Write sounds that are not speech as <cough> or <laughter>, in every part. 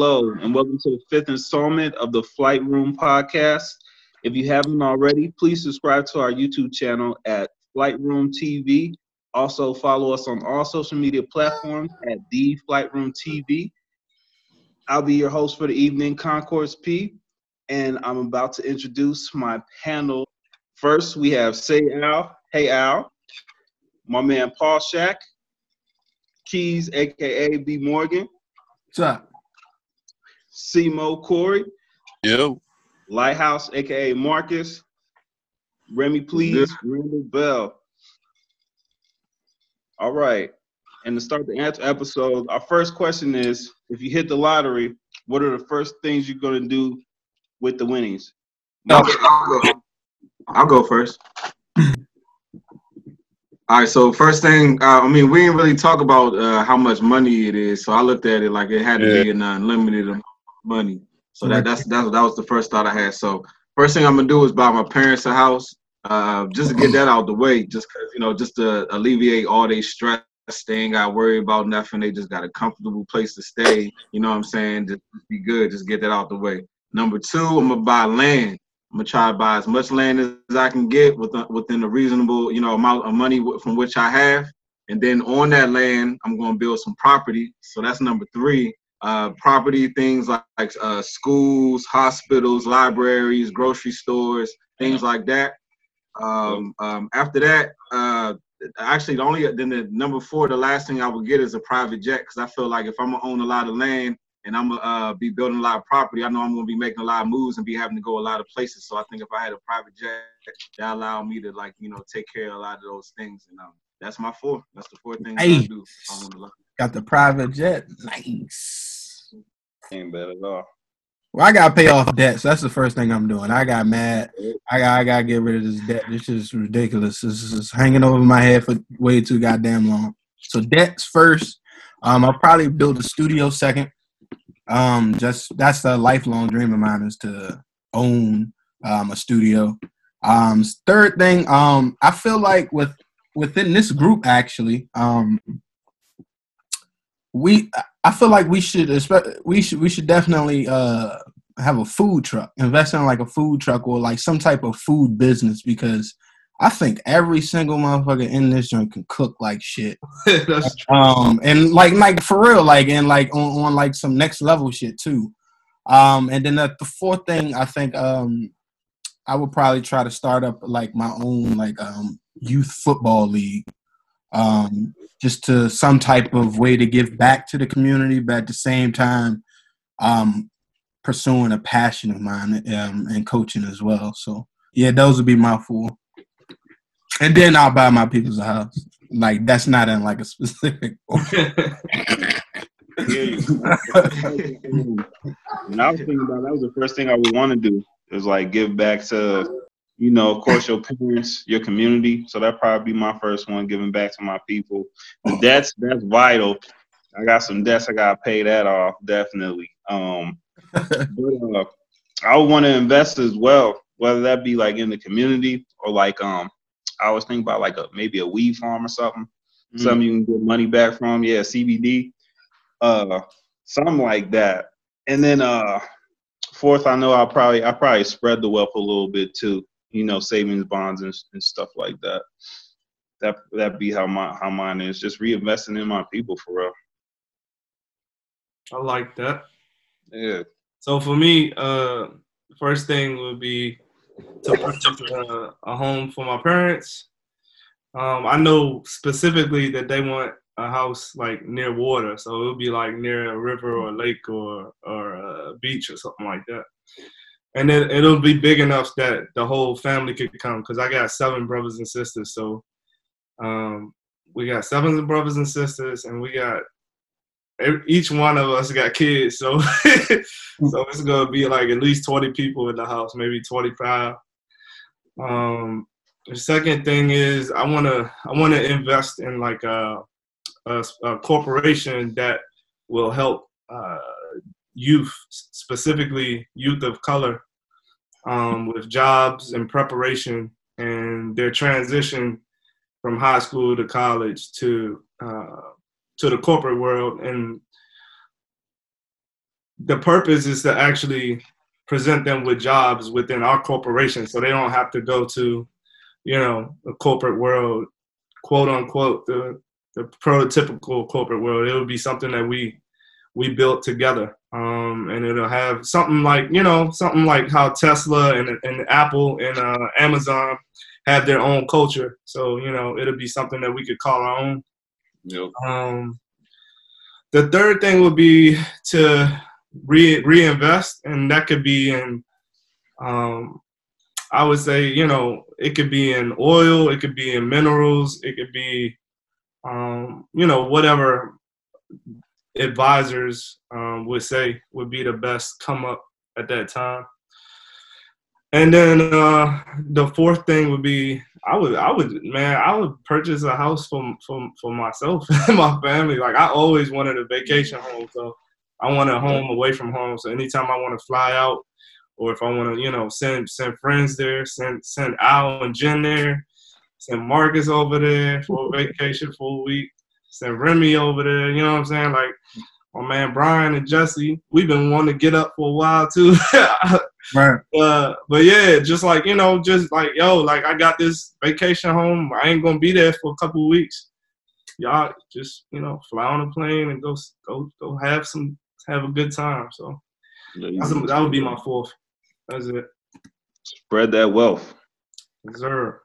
Hello, and welcome to the fifth installment of the Flight Room podcast. If you haven't already, please subscribe to our YouTube channel at Flight Room TV. Also, follow us on all social media platforms at The Flight Room TV. I'll be your host for the evening, Concourse P, and I'm about to introduce my panel. First, we have Say Al. Hey, Al. My man, Paul Shack. Keys, aka B Morgan. What's up? Simo Corey, Yo. Lighthouse, aka Marcus, Remy Please, Randall Bell. All right. And to start the answer episode, our first question is if you hit the lottery, what are the first things you're gonna do with the winnings? I'll go, I'll go first. All right, so first thing, uh, I mean, we didn't really talk about uh, how much money it is, so I looked at it like it had to be an unlimited amount of money. So that that's that's that was the first thought I had. So first thing I'm gonna do is buy my parents a house, uh, just to get that out the way, just cause you know, just to alleviate all their stress. They ain't got worry about nothing. They just got a comfortable place to stay. You know what I'm saying? Just be good. Just get that out the way. Number two, I'm gonna buy land. I'm gonna try to buy as much land as I can get within within a reasonable, you know, amount of money from which I have. And then on that land, I'm gonna build some property. So that's number three. Uh, property things like, like uh, schools, hospitals, libraries, grocery stores, things like that. Um, um, after that, uh, actually the only then the number four, the last thing I would get is a private jet because I feel like if I'm gonna own a lot of land and I'm gonna uh, be building a lot of property, I know I'm gonna be making a lot of moves and be having to go a lot of places. So I think if I had a private jet, that allow me to like you know take care of a lot of those things. And um, that's my four. That's the four things Hey. I do. I. Got the private jet. Nice. Ain't bad at all. Well, I gotta pay off debt, so that's the first thing I'm doing. I got mad. I got I gotta get rid of this debt. This is ridiculous. This is hanging over my head for way too goddamn long. So debts first. Um, I'll probably build a studio second. Um, just that's a lifelong dream of mine is to own um, a studio. Um, third thing, um, I feel like with within this group actually, um, we I feel like we should we should we should definitely uh have a food truck, invest in like a food truck or like some type of food business because I think every single motherfucker in this joint can cook like shit. <laughs> That's true. Um, and like like for real, like and like on, on like some next level shit too. Um, and then the, the fourth thing I think um I would probably try to start up like my own like um youth football league. Um, just to some type of way to give back to the community, but at the same time, um, pursuing a passion of mine um, and coaching as well. So yeah, those would be my four. And then I'll buy my people's house. Like that's not in like a specific. <laughs> And <laughs> I was thinking about that was the first thing I would want to do is like give back to, you know, of course your parents, your community. So that probably be my first one, giving back to my people. But that's that's vital. I got some debts I gotta pay that off definitely. Um, <laughs> but uh, I want to invest as well, whether that be like in the community or like um, I was thinking about like a maybe a weed farm or something, something you can get money back from. Yeah, CBD, uh, something like that. And then uh, fourth, I know I'll probably I probably spread the wealth a little bit too. You know, savings bonds and, and stuff like that. That that be how my how mine is. Just reinvesting in my people for real. I like that. Yeah. So for me, uh, first thing would be to purchase a, a home for my parents. Um, I know specifically that they want a house like near water, so it would be like near a river or a lake or or a beach or something like that. And then it'll be big enough that the whole family could come because I got seven brothers and sisters. So um, we got seven brothers and sisters, and we got each one of us got kids. So <laughs> so it's gonna be like at least 20 people in the house, maybe 25. Um, the second thing is I wanna I wanna invest in like a, a, a corporation that will help uh, youth, specifically youth of color, um, with jobs and preparation and their transition from high school to college to uh, to the corporate world. And the purpose is to actually present them with jobs within our corporation, so they don't have to go to, you know, the corporate world, quote unquote, the the prototypical corporate world. It would be something that we we built together, um, and it'll have something like you know something like how Tesla and, and Apple and uh, Amazon have their own culture. So you know it'll be something that we could call our own. Yep. Um, the third thing would be to re- reinvest, and that could be in, um, I would say, you know, it could be in oil, it could be in minerals, it could be, um, you know, whatever advisors um, would say would be the best come up at that time. And then uh, the fourth thing would be I would I would man I would purchase a house for for for myself <laughs> and my family. Like I always wanted a vacation home, so I want a home away from home. So anytime I want to fly out, or if I want to you know send send friends there, send send Al and Jen there, send Marcus over there for a vacation for a week, send Remy over there. You know what I'm saying? Like my man Brian and Jesse, we've been wanting to get up for a while too. <laughs> Right. Uh, but yeah, just like you know, just like yo, like I got this vacation home. I ain't gonna be there for a couple of weeks. Y'all just you know fly on a plane and go go go have some have a good time. So that's, that would be my fourth. That's it. Spread that wealth. Sir.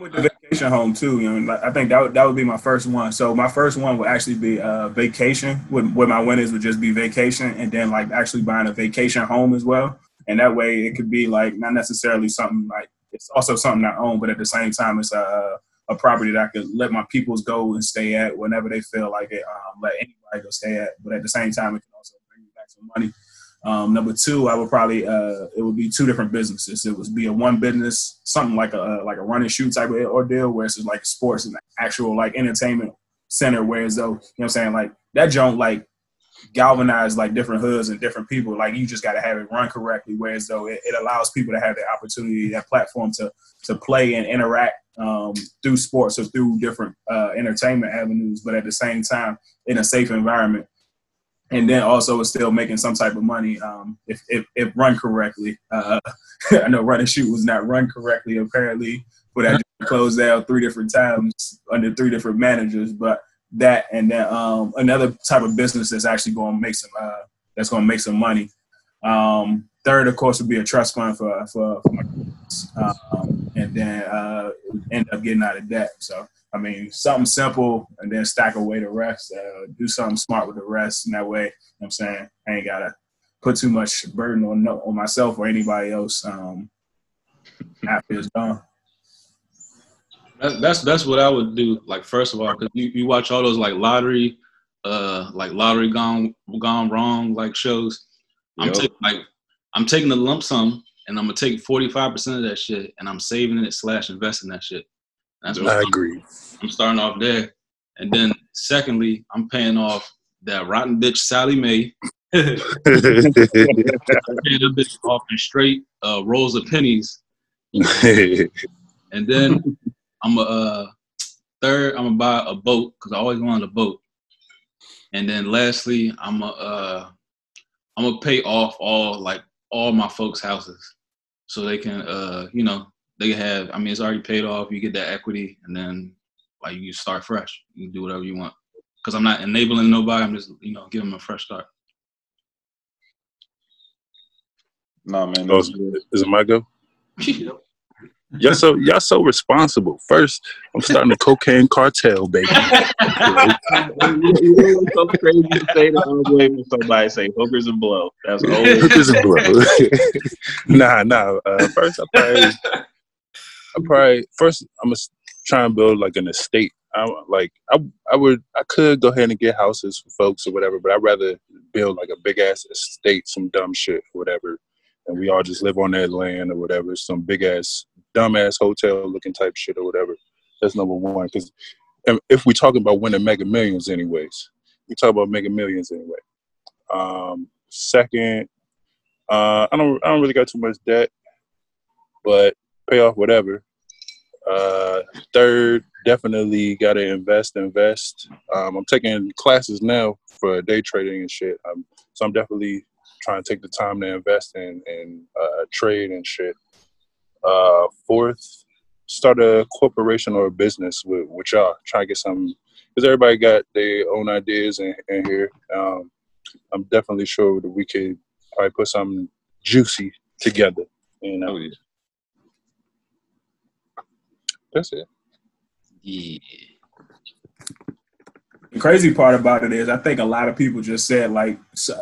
With the vacation home too. You know, I think that would, that would be my first one. So my first one would actually be uh, vacation. With, with my winners would just be vacation, and then like actually buying a vacation home as well. And that way, it could be like not necessarily something like it's also something I own, but at the same time, it's a a property that I could let my peoples go and stay at whenever they feel like it. Um, let anybody go stay at, but at the same time, it can also bring you back some money. Um, number two, I would probably uh, it would be two different businesses. It would be a one business, something like a like a run and shoot type of ordeal, where it's just like sports and actual like entertainment center. Whereas though, you know what I'm saying, like that joint like galvanize like different hoods and different people. Like you just got to have it run correctly. Whereas though it, it, allows people to have the opportunity, that platform to to play and interact um, through sports or through different uh, entertainment avenues, but at the same time in a safe environment and then also still making some type of money um, if, if, if run correctly. Uh, <laughs> I know run and shoot was not run correctly apparently, but I closed out three different times under three different managers. But that and then um, another type of business that's actually going to make some uh, that's going to make some money. Um, third, of course, would be a trust fund for for, for my kids, um, and then uh, end up getting out of debt. So I mean, something simple and then stack away the rest. Uh, do something smart with the rest, and that way, you know I'm saying I ain't gotta put too much burden on on myself or anybody else um, after it's done. That, that's that's what I would do. Like first of all, because you, you watch all those like lottery, uh, like lottery gone gone wrong like shows. I'm Yep. taking like I'm taking the lump sum and I'm gonna take 45 percent of that shit and I'm saving it slash investing that shit. That's what I I'm, agree. I'm starting off there, and then secondly, I'm paying off that rotten bitch Sallie Mae. I'm <laughs> paying that bitch off in straight uh, rolls of pennies, and then I'm a uh, third. I'm gonna buy a boat because I always wanted a boat, and then lastly, I'm a uh, I'm gonna pay off all like all my folks' houses, so they can uh, you know they can have. I mean, it's already paid off. You get that equity, and then like you start fresh. You can do whatever you want. Because I'm not enabling nobody. I'm just you know giving them a fresh start. No man, Oh, that's good. is it my go? <laughs> Y'all so y'all so responsible. First, I'm starting a cocaine cartel, baby. You so crazy to say that I was <laughs> waiting for somebody to say hookers and blow. That's <laughs> always Hookers and blow. nah, nah. Uh, first, I probably, I probably first I'm gonna try and build like an estate. I'm like I I would I could go ahead and get houses for folks or whatever, but I'd rather build like a big ass estate, some dumb shit whatever, and we all just live on that land or whatever, some big ass dumb ass hotel looking type shit or whatever. That's number one. Because if we're talking about winning mega millions, anyways, we talk about mega millions anyway. Um, second, uh, I don't I don't really got too much debt, but pay off whatever. Uh, third, definitely got to invest, invest. Um, I'm taking classes now for day trading and shit. Um, so I'm definitely trying to take the time to invest in and uh, trade and shit. Uh, fourth, start a corporation or a business with, with y'all. Try to get some, because everybody got their own ideas in, in here. Um, I'm definitely sure that we could probably put something juicy together. You know, Oh, yeah. That's it. Yeah. The crazy part about it is, I think a lot of people just said like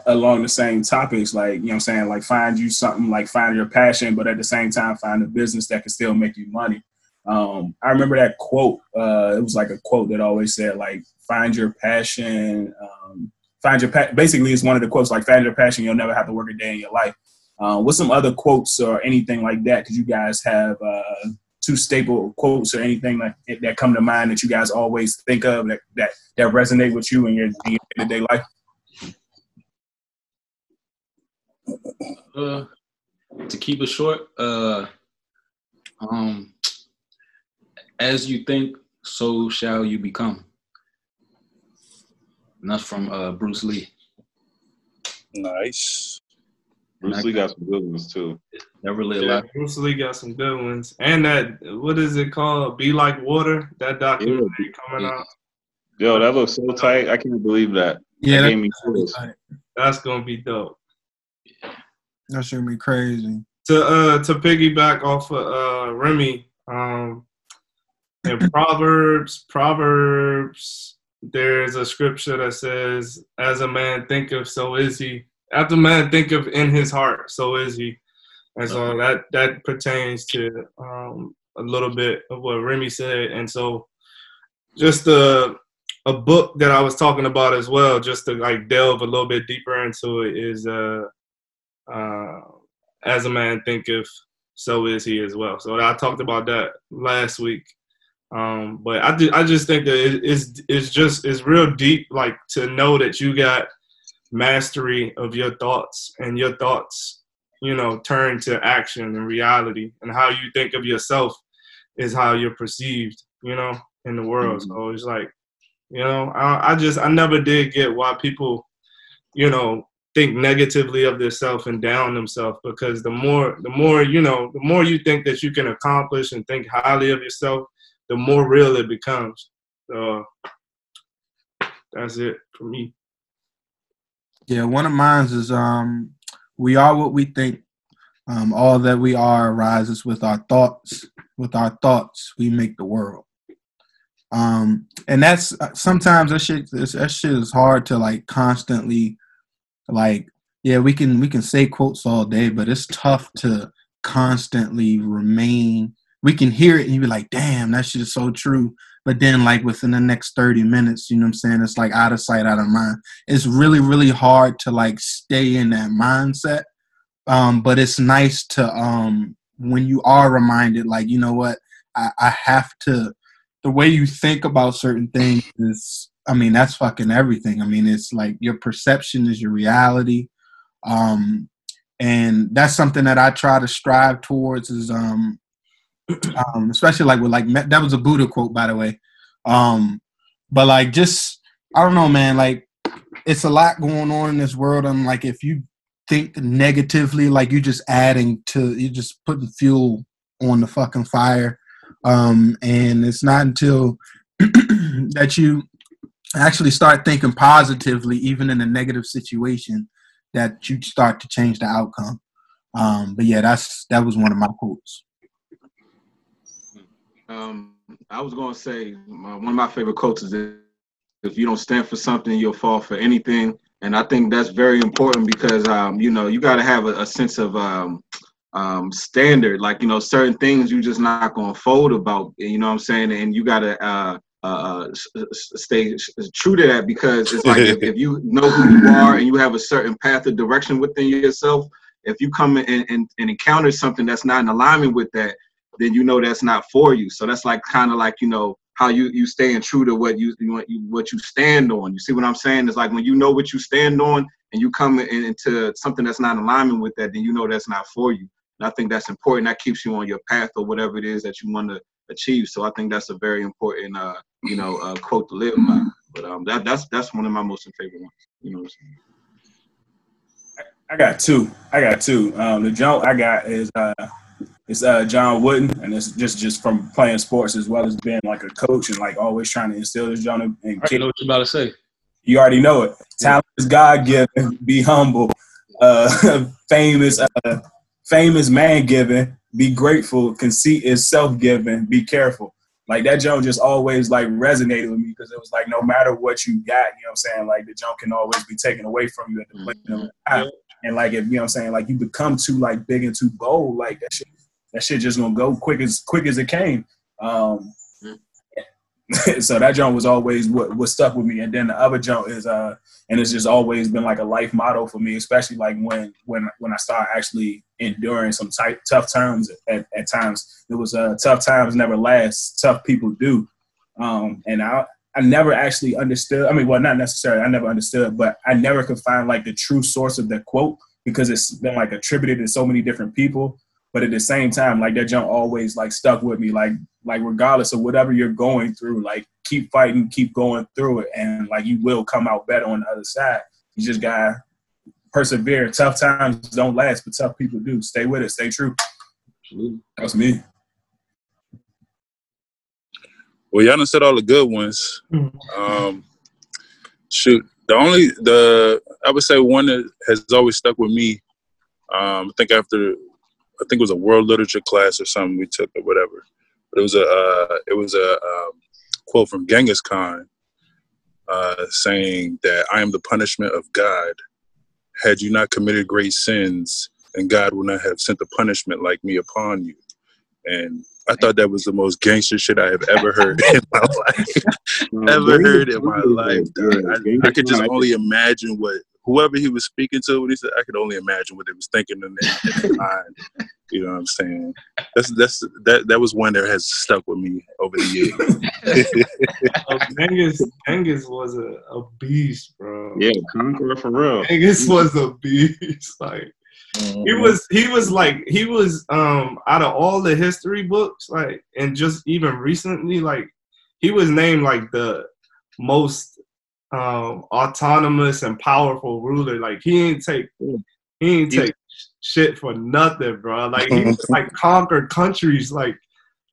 along the same topics, like you know, I'm saying like find you something, like find your passion, but at the same time find a business that can still make you money. Um, I remember that quote. Uh, it was like a quote that always said like find your passion. Um, find your pa- basically it's one of the quotes like find your passion. You'll never have to work a day in your life. Uh, what's some other quotes or anything like that? Because you guys have uh, two staple quotes or anything like that come to mind that you guys always think of that that, that resonate with you in your day to day life? Uh, to keep it short, uh, um, as you think, so shall you become. And that's from uh, Bruce Lee. Nice. Bruce Lee got some good ones too. That really Yeah, allowed. Bruce Lee got some good ones, and that what is it called? Be like water. That documentary coming out. Yo, that looks so tight. I can't believe that. Yeah, that that, gave me chills. That's gonna be dope. that should be crazy. To uh to piggyback off of uh Remy, um, in <laughs> Proverbs, Proverbs, there's a scripture that says, "As a man thinketh, so is he." After man thinketh in his heart, so is he. And so that that pertains to um, a little bit of what Remy said, and so just a a book that I was talking about as well, just to like delve a little bit deeper into it, is uh, uh, "As a Man Thinketh, So Is He" as well. So I talked about that last week, um, but I I just think that it, it's it's just it's real deep, like to know that you got mastery of your thoughts and your thoughts you know turn to action and reality and how you think of yourself is how you're perceived you know in the world. So it's like you know I, I just i never did get why people you know think negatively of themselves and down themselves because the more the more you know the more you think that you can accomplish and think highly of yourself the more real it becomes. So that's it for me. Yeah, one of mine is um, we are what we think. Um, all that we are arises with our thoughts. With our thoughts, we make the world. Um, and that's sometimes that shit. That shit is hard to like constantly, like. Yeah, we can we can say quotes all day, but it's tough to constantly remain. We can hear it and you be like, "Damn, that shit is so true." But then, like within the next thirty minutes, you know what I'm saying? It's like out of sight, out of mind. It's really really hard to like stay in that mindset. Um but it's nice to um when you are reminded like you know what? I, I have to the way you think about certain things is i mean that's fucking everything. I mean it's like your perception is your reality. Um and that's something that i try to strive towards is um um especially like with like that was a buddha quote by the way. Um but like just i don't know man like it's a lot going on in this world and like if you think negatively like you're just adding to you're just putting fuel on the fucking fire. Um and it's not until <clears throat> that you actually start thinking positively even in a negative situation that you start to change the outcome. Um but yeah that's that was one of my quotes Um, I was gonna say my, one of my favorite quotes is if you don't stand for something, you'll fall for anything. And I think that's very important because um, you know you got to have a, a sense of um, um, standard. Like you know, certain things you're just not gonna fold about. You know what I'm saying? And you got to uh, uh, s- stay true to that because it's like if, <laughs> if you know who you are and you have a certain path of direction within yourself, if you come in and, and, and encounter something that's not in alignment with that, then you know that's not for you. So that's like kind of like you know how you you staying true to what you, you what you stand on. You see what I'm saying? It's like when you know what you stand on and you come in, into something that's not in alignment with that, then you know that's not for you. And I think that's important. That keeps you on your path or whatever it is that you want to achieve. So I think that's a very important, uh, you know, uh, quote to live by. But um, that that's that's one of my most favorite ones. You know what I'm saying? I got two. I got two. Um, the jump I got is uh, it's uh, John Wooden, and it's just just from playing sports as well as being like a coach and like always trying to instill this John and I know what you're about to say. You already know it. Talent is God given. <laughs> Be humble. Uh, <laughs> fame is uh, fame is man given. Be grateful. Conceit is self given. Be careful. Like that Joan just always like resonated with me because it was like no matter what you got, you know what I'm saying. Like the Joan can always be taken away from you at the an eye. And like if you know what I'm saying, like you become too like big and too bold, like that shit, that shit just gonna go quick as quick as it came. Um, <laughs> so that jump was always what, what stuck with me. And then the other jump is uh and it's just always been like a life motto for me, especially like when when when I start actually enduring some tight tough times at, at times. It was uh tough times never last, tough people do. Um and I I never actually understood. I mean, well, not necessarily. I never understood, but I never could find like the true source of that quote because it's been like attributed to so many different people. But at the same time, like that jump always like stuck with me. Like like regardless of whatever you're going through, like keep fighting, keep going through it, and like you will come out better on the other side. You just gotta persevere. Tough times don't last, but tough people do. Stay with it. Stay true. Absolutely. That's me. Well, y'all done said all the good ones. Mhm. Um, shoot, the only the I would say one that has always stuck with me. Um, I think after I think it was a world literature class or something we took or whatever. But it was a uh, it was a um, quote from Genghis Khan uh, saying that I am the punishment of God. Had you not committed great sins, and God would not have sent a punishment like me upon you. And I thought that was the most gangster shit I have ever heard <laughs> in my life. <laughs> ever heard in my life. I, I could just only imagine what whoever he was speaking to when he said. I could only imagine what they was thinking in their, in their <laughs> mind. You know what I'm saying? That's that's that that was one that has stuck with me over the years. <laughs> Oh, Genghis, Genghis was a, a beast, bro. Yeah, Conqueror for real. Genghis was a beast. <laughs> Like he was, he was like, he was um out of all the history books, like, and just even recently, like, he was named like the most um autonomous and powerful ruler. Like he ain't take, he ain't take shit for nothing, bro. Like he was, like conquered countries, like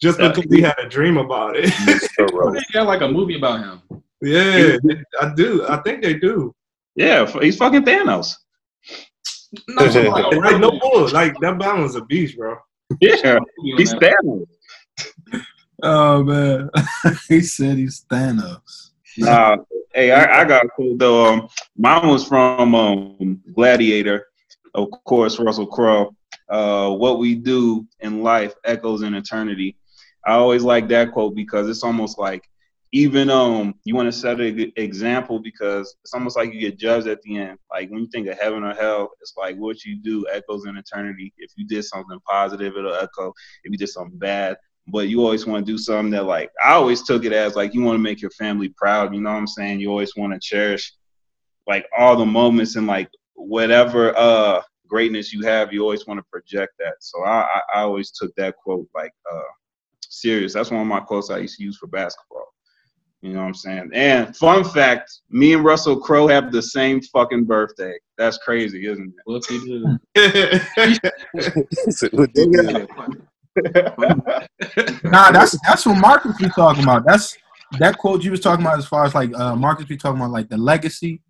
just Yeah. because he had a dream about it. They got <laughs> like a movie about him. yeah, I do. I think they do. Yeah, he's fucking Thanos. No, like, <laughs> like, no bull. Like that man was a beast, bro. Yeah, he's that. Thanos. Oh man, <laughs> he said he's Thanos. Nah, hey, I, I got a quote though. Um, mine was from um, Gladiator, of course, Russell Crowe. Uh, what we do in life echoes in eternity. I always like that quote because it's almost like even um you want to set an example because it's almost like you get judged at the end. Like when you think of heaven or hell, it's like what you do echoes in eternity. If you did something positive, it'll echo. If you did something bad, but you always want to do something that like I always took it as like you want to make your family proud. You know what I'm saying? You always want to cherish like all the moments and like whatever uh greatness you have, you always want to project that. So I, I, I always took that quote like uh serious. That's one of my quotes I used to use for basketball. You know what I'm saying? And fun fact, me and Russell Crowe have the same fucking birthday. That's crazy, isn't it? <laughs> <laughs> he do? <laughs> Nah, that's that's what Marcus be talking about. That's that quote you was talking about as far as like uh Marcus be talking about like the legacy.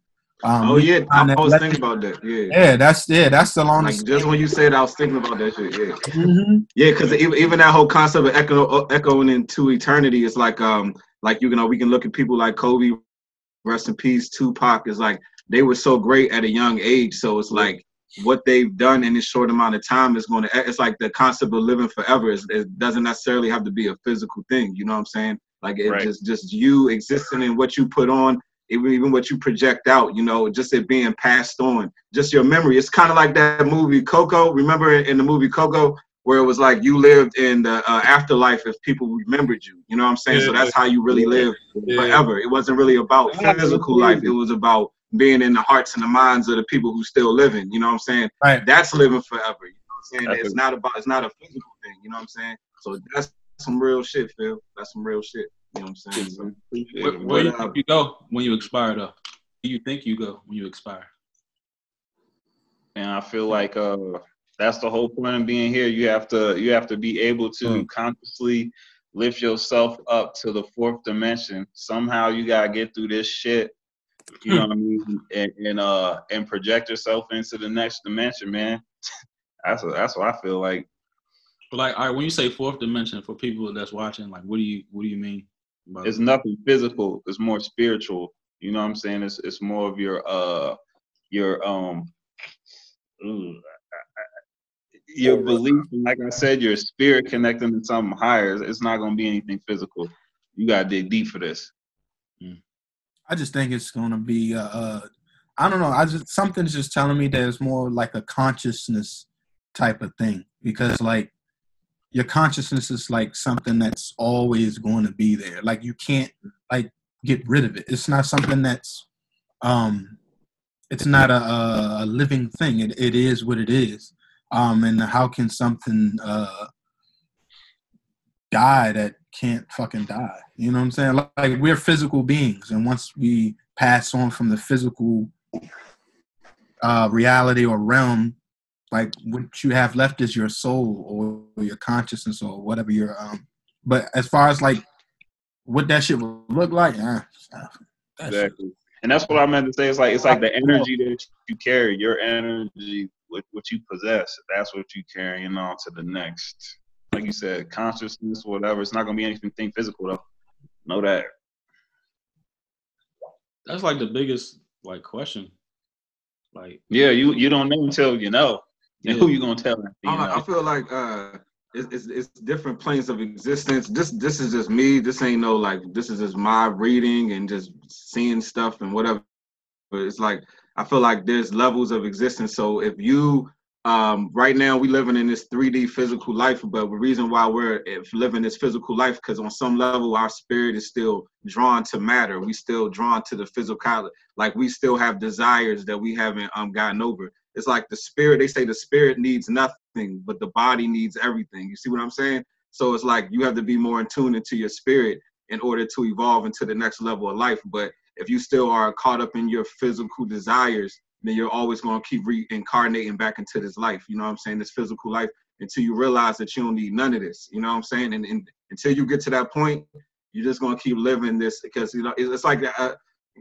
Um, Oh yeah, I, on that I was thinking about that. Yeah. Yeah, that's yeah, that's still on Like just when you said, I was thinking about that shit. Yeah. Mhm. Yeah, because even, even that whole concept of echo, echoing into eternity is like um like you know we can look at people like Kobe, rest in peace, Tupac is like they were so great at a young age, so it's like what they've done in this short amount of time is going to it's like the concept of living forever. Is it doesn't necessarily have to be a physical thing. You know what I'm saying? Like it Right. just just you existing in what you put on. Even, even what you project out, you know, just it being passed on, just your memory. It's kind of like that movie Coco. Remember in the movie Coco, where it was like you lived in the uh, afterlife if people remembered you. You know what I'm saying? So that's how you really live Yeah. forever. It wasn't really about physical life. It was about being in the hearts and the minds of the people who still living. You know what I'm saying? Right. That's living forever. You know what I'm saying? That's It's not about. It's not a physical thing. You know what I'm saying? So that's some real shit, Phil. That's some real shit. You know what I'm saying? So, Where, where you think you go when you expire though? Where you think you go when you expire? And I feel like uh, that's the whole point of being here. You have to you have to be able to Mm. consciously lift yourself up to the fourth dimension. Somehow you gotta get through this shit. You know what I mean? And, and uh and project yourself into the next dimension, man. <laughs> That's what that's what I feel like. But like, all right, when you say fourth dimension for people that's watching, like, what do you what do you mean? It's nothing physical. It's more spiritual. You know what I'm saying? It's it's more of your uh your um ooh, your belief. Like I said, your spirit connecting to something higher. It's not gonna be anything physical. You gotta dig deep for this. I just think it's gonna be. Uh, uh, I don't know. I just something's just telling me that it's more like a consciousness type of thing because like your consciousness is like something that's always going to be there. Like you can't like get rid of it. It's not something that's um it's not a, a, living thing. It it is what it is. Um and how can something uh die that can't fucking die? You know what I'm saying? Like, like we're physical beings and once we pass on from the physical uh reality or realm like what you have left is your soul or your consciousness or whatever your um but as far as like what that shit would look like uh, uh, that shit- Exactly. And that's what I meant to say. It's like it's like the energy that you carry, your energy, what what you possess. That's what you carrying on to the next. Like you said, consciousness, or whatever. It's not gonna be anything physical though. Know that. That's like the biggest like question. Like, Yeah, you you don't know until you know. And who Yeah. you gonna tell? after You I, I feel like uh, it's, it's it's different planes of existence. This this is just me. This ain't no like this is just my reading and just seeing stuff and whatever. But it's like I feel like there's levels of existence. So if you um right now we living in this 3D physical life, but the reason why we're living this physical life because on some level our spirit is still drawn to matter. We still drawn to the physical. Like we still have desires that we haven't um gotten over it's like the spirit they say the spirit needs nothing but the body needs everything you see what i'm saying so it's like you have to be more in tune into your spirit in order to evolve into the next level of life but if you still are caught up in your physical desires then you're always going to keep reincarnating back into this life you know what i'm saying this physical life until you realize that you don't need none of this you know what i'm saying and, and until you get to that point you're just going to keep living this because you know it's, like uh,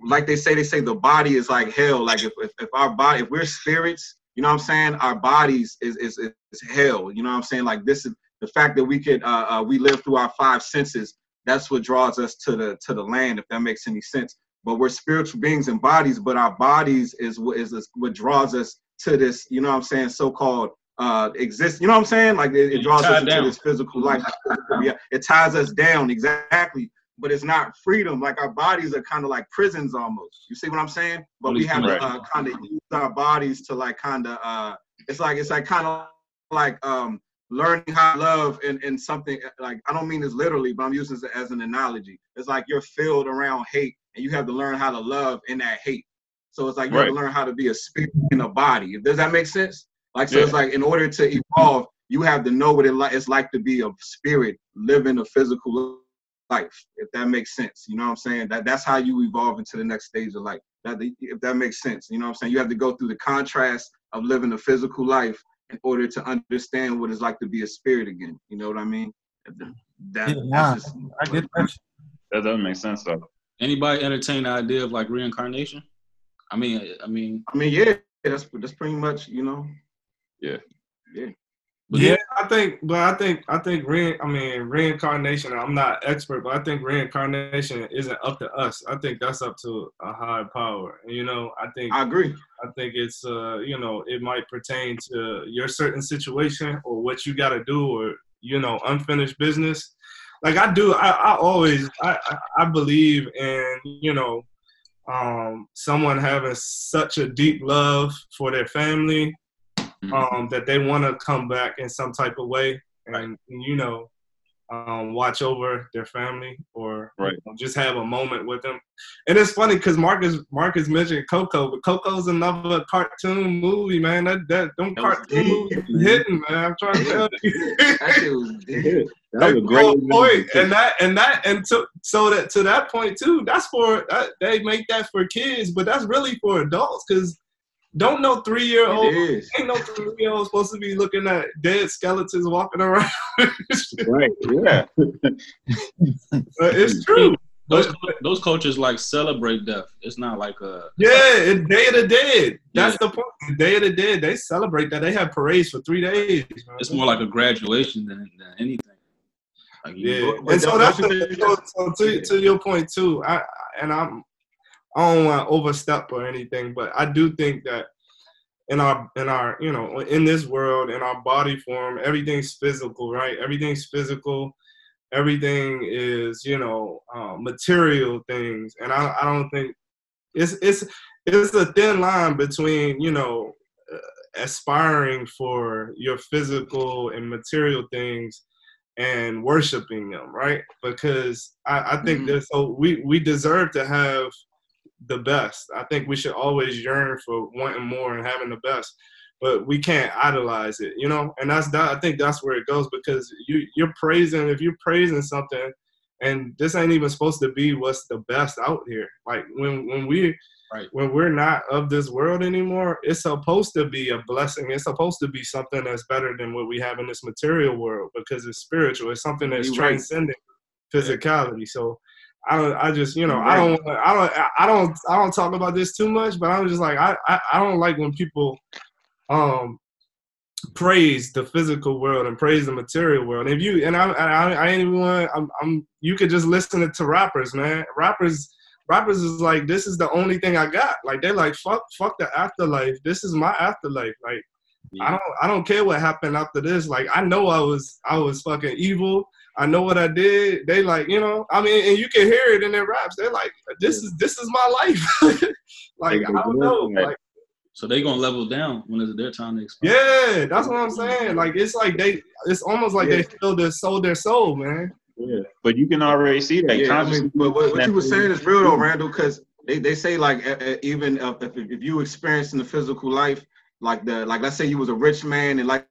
like they say, they say the body is like hell. Like if, if, if our body, if we're spirits, you know what I'm saying? Our bodies is, is, is hell. You know what I'm saying? Like this is the fact that we could, uh, uh, we live through our five senses. That's what draws us to the, to the land, if that makes any sense. But we're spiritual beings and bodies, but our bodies is what is what draws us to this, you know what I'm saying? So-called uh exist, you know what I'm saying? Like it, it draws us into this physical life. <laughs> Yeah, it ties us down exactly but it's not freedom. Like our bodies are kind of like prisons almost. You see what I'm saying? But we have to uh, kind of use our bodies to like kind of. Uh, it's like it's like kind of like um, learning how to love in, in something like I don't mean this literally, but I'm using this as an analogy. It's like you're filled around hate, and you have to learn how to love in that hate. So it's like you have to learn how to be a spirit in a body. Does that make sense? Like so, Yeah. it's like in order to evolve, you have to know what it like. It's like to be a spirit living a physical life, if that makes sense. You know what I'm saying? That that's how you evolve into the next stage of life. That if that makes sense. You know what I'm saying? You have to go through the contrast of living a physical life in order to understand what it's like to be a spirit again. You know what I mean? That, Yeah, that's just, I get that. That doesn't make sense though. anybody entertain the idea of like reincarnation? I mean, I mean, I mean, yeah, that's that's pretty much, you know. Yeah. Yeah. Yeah, I think, but I think, I think, re- I mean, reincarnation. I'm not expert, but I think reincarnation isn't up to us. I think that's up to a higher power. You know, I think, I agree. I think it's, uh, you know, it might pertain to your certain situation or what you got to do, or you know, unfinished business. Like I do, I, I always, I, I, I believe in, you know, um, someone having such a deep love for their family um, that they want to come back in some type of way, and you know, um, watch over their family or Right. you know, just have a moment with them. And it's funny because Marcus Marcus mentioned Coco, but Coco's another cartoon movie, man. That that them That was cartoon movies man. hitting, man. I'm trying to tell <laughs> you. That was. <laughs> That was a great point. and that and that and to so that to that point too. That's for that, they make that for kids, but that's really for adults because don't no three year old ain't no three year old supposed to be looking at dead skeletons walking around. <laughs> Right. Yeah. But it's <laughs> true. Those But- those cultures like celebrate death. It's not like a Yeah, it's Day of the Dead. That's Yeah. the point. Day of the Dead. They celebrate that. They have parades for three days. man. it's more like a graduation than, than anything. Like Yeah, But- but and so that's the, think so, that's- so to to your point too. I and I'm I don't want to overstep or anything, but I do think that in our in our you know in this world in our body form, everything's physical, right? Everything's physical. Everything is you know um, material things, and I I don't think it's it's it's a thin line between you know uh, aspiring for your physical and material things and worshiping them, right? Because I, I think Mhm. that so we we deserve to have the best. I think we should always yearn for wanting more and having the best, but we can't idolize it, you know. And that's that. I think that's where it goes because you you're praising if you're praising something, and this ain't even supposed to be what's the best out here. Like when when we Right. when we're not of this world anymore, it's supposed to be a blessing. It's supposed to be something that's better than what we have in this material world because it's spiritual. It's something that's You're right. transcending physicality. So I don't. I just you know You're I don't. I don't. I don't. I don't talk about this too much. But I'm just like I. I, I don't like when people um praise the physical world and praise the material world. If you and I, I, I ain't even want. I'm, I'm. You could just listen to, to rappers, man. Rappers, rappers is like this is the only thing I got. Like they're like fuck, fuck the afterlife. This is my afterlife. Like I don't, I don't care what happened after this. Like I know I was, I was fucking evil. I know what I did. They like, you know, I mean, and you can hear it in their raps. They're like, this is, this is my life. <laughs> like I don't know. Like So they gonna level down when it's their time to expire. Yeah, that's what I'm saying. Like it's like they, it's almost like they feel their soul, their soul, man. Yeah. But you can already see that. Yeah, I mean, but what, what you were saying is real though, Randall, because they, they say like even uh, if, if you experience in the physical life, like the like let's say you was a rich man and like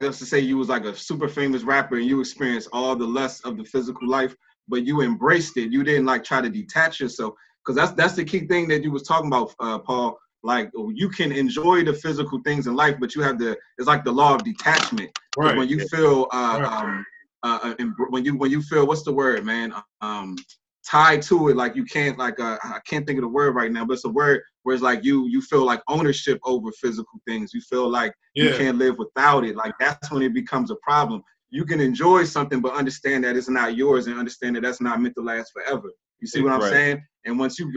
let's just say you was like a super famous rapper and you experienced all the lust of the physical life, but you embraced it. You didn't like try to detach yourself because that's that's the key thing that you was talking about, uh, Paul. Like you can enjoy the physical things in life, but you have the it's like the law of detachment. Right. When you feel uh, Right. um, uh, uh, when you when you feel what's the word, man? Um, tied to it, like you can't like uh, I can't think of the word right now, but it's a word where it's like you you feel like ownership over physical things. You feel like you can't live without it. Like that's when it becomes a problem. You can enjoy something, but understand that it's not yours, and understand that that's not meant to last forever. You see what I'm Right. saying? And once you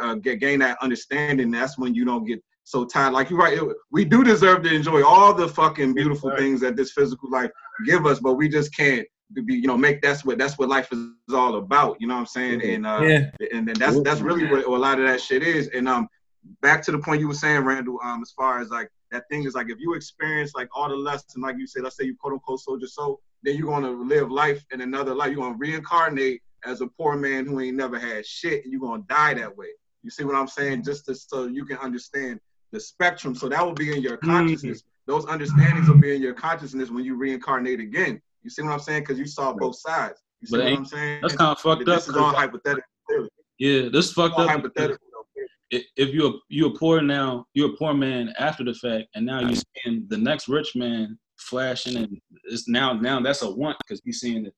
uh, get gain that understanding, that's when you don't get so tired. Like you're right, it- we do deserve to enjoy all the fucking beautiful Right. things that this physical life give us, but we just can't be, you know, make that's what that's what life is all about. You know what I'm saying? Mhm. And uh, Yeah. and then that's that's really what a lot of that shit is. And um, back to the point you were saying, Randall, um, as far as like that thing is like if you experience like all the lusts and like you said, let's say you quote unquote sold your soul, then you're gonna live life in another life. You're gonna reincarnate as a poor man who ain't never had shit, and you're gonna die that way. You see what I'm saying? Just to, so you can understand the spectrum. So that will be in your consciousness. Those understandings will be in your consciousness when you reincarnate again. You see what I'm saying? Because you saw both sides. You see But what I'm saying? That's kind of fucked up. This is all hypothetical. Yeah, this fucked All up. hypothetical. If you're you're poor now, you're a poor man after the fact, and now you're seeing the next rich man flashing, and it's now now that's a want because you're seeing it.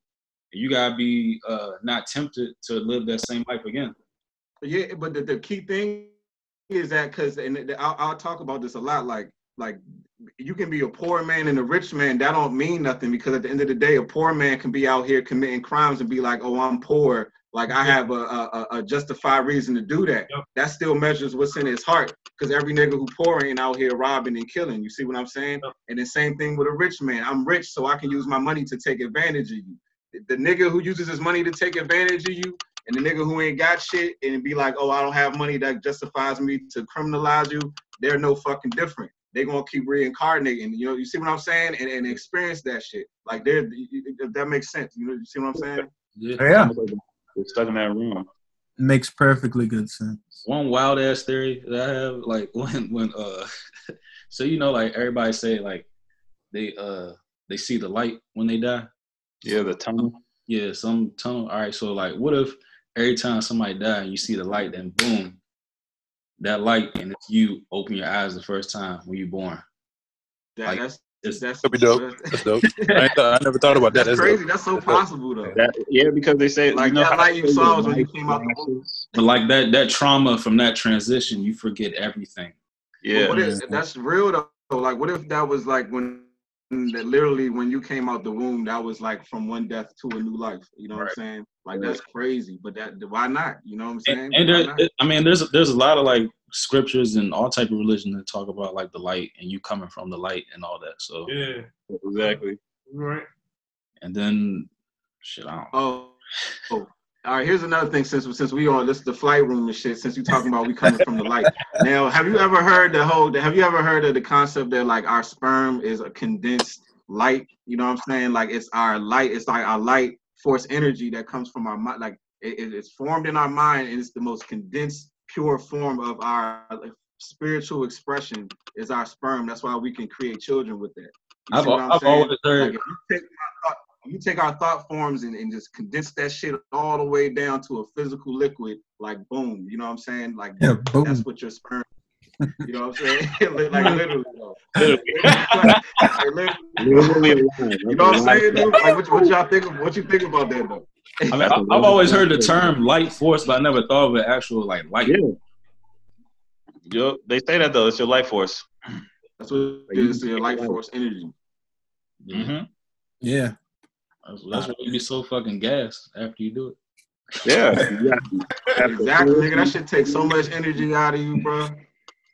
You gotta be uh, not tempted to live that same life again. Yeah, but the, the key thing is that because and I'll, I'll talk about this a lot. Like like you can be a poor man and a rich man. That don't mean nothing because at the end of the day, a poor man can be out here committing crimes and be like, oh, I'm poor. Like I have a, a, a- justified reason to do that. Yep. That still measures what's in his heart. Because every nigga who poor ain't out here robbing and killing. You see what I'm saying? Yep. And the same thing with a rich man. I'm rich, so I can use my money to take advantage of you. The nigga who uses his money to take advantage of you, and the nigga who ain't got shit and be like, oh, I don't have money that justifies me to criminalize you, they're no fucking different. They gonna keep reincarnating. You know, you see what I'm saying? And, and experience that shit. Like they're if that makes sense. You know, you see what I'm saying? Yeah. Yeah, They're stuck in that room. makes perfectly good sense. One wild ass theory that I have, like <laughs> when when uh, <laughs> so you know, like everybody say like they uh they see the light when they die. Yeah, the tunnel. Yeah, some tunnel. All right, so like, what if every time somebody die, and you see the light, then boom, that light, and it's you open your eyes the first time when you're born. That, Like, that's It's that's That'd be dope. That's dope. <laughs> I, ain't I never thought about that. That's That's crazy. dope. That's so That's dope. possible though. That yeah, because they say Like you know that light you saw was when you came out the womb. But like that that trauma from that transition, you forget everything. But Yeah, what if that's real though? Like, what if that was like when that literally when you came out the womb, that was like from one death to a new life. You know what I'm saying? Like that's crazy. But that why not? You know what I'm saying? And, and there. I mean, there's there's a lot of like scriptures and all type of religion that talk about like the light and you coming from the light and all that. So Yeah, exactly. right. and then shit, I don't. Oh, oh. All right. Here's another thing. Since since we on this the flight room and shit. Since you talking about we coming from the light. <laughs> Now, have you ever heard the whole? Have you ever heard of the concept that like our sperm is a condensed light? You know what I'm saying? Like it's our light. It's like our light force energy that comes from our mind. Like it, it- it's formed in our mind, and it's the most condensed, pure form of our spiritual expression. Is our sperm. That's why we can create children with that. You I've, I've always heard. Like if you take our thought, you take our thought forms and, and just condense that shit all the way down to a physical liquid, like boom, you know what I'm saying? Like Yeah, boom. that's what your sperm. You know what I'm saying? <laughs> like <laughs> literally, though. like, literally. Literally. <laughs> You know what I'm saying, dude? Like what, what y'all think? Of, what you think about that though? I mean, I, I've always heard the term light force, but I never thought of it actual like light. Yeah. Yo, they say that though. It's your life force. That's what it is. Your life force energy. Mm-hmm. Yeah, That's, that's why you be so fucking gassed after you do it. Yeah, exactly. <laughs> Exactly, nigga. That shit takes so much energy out of you, bro.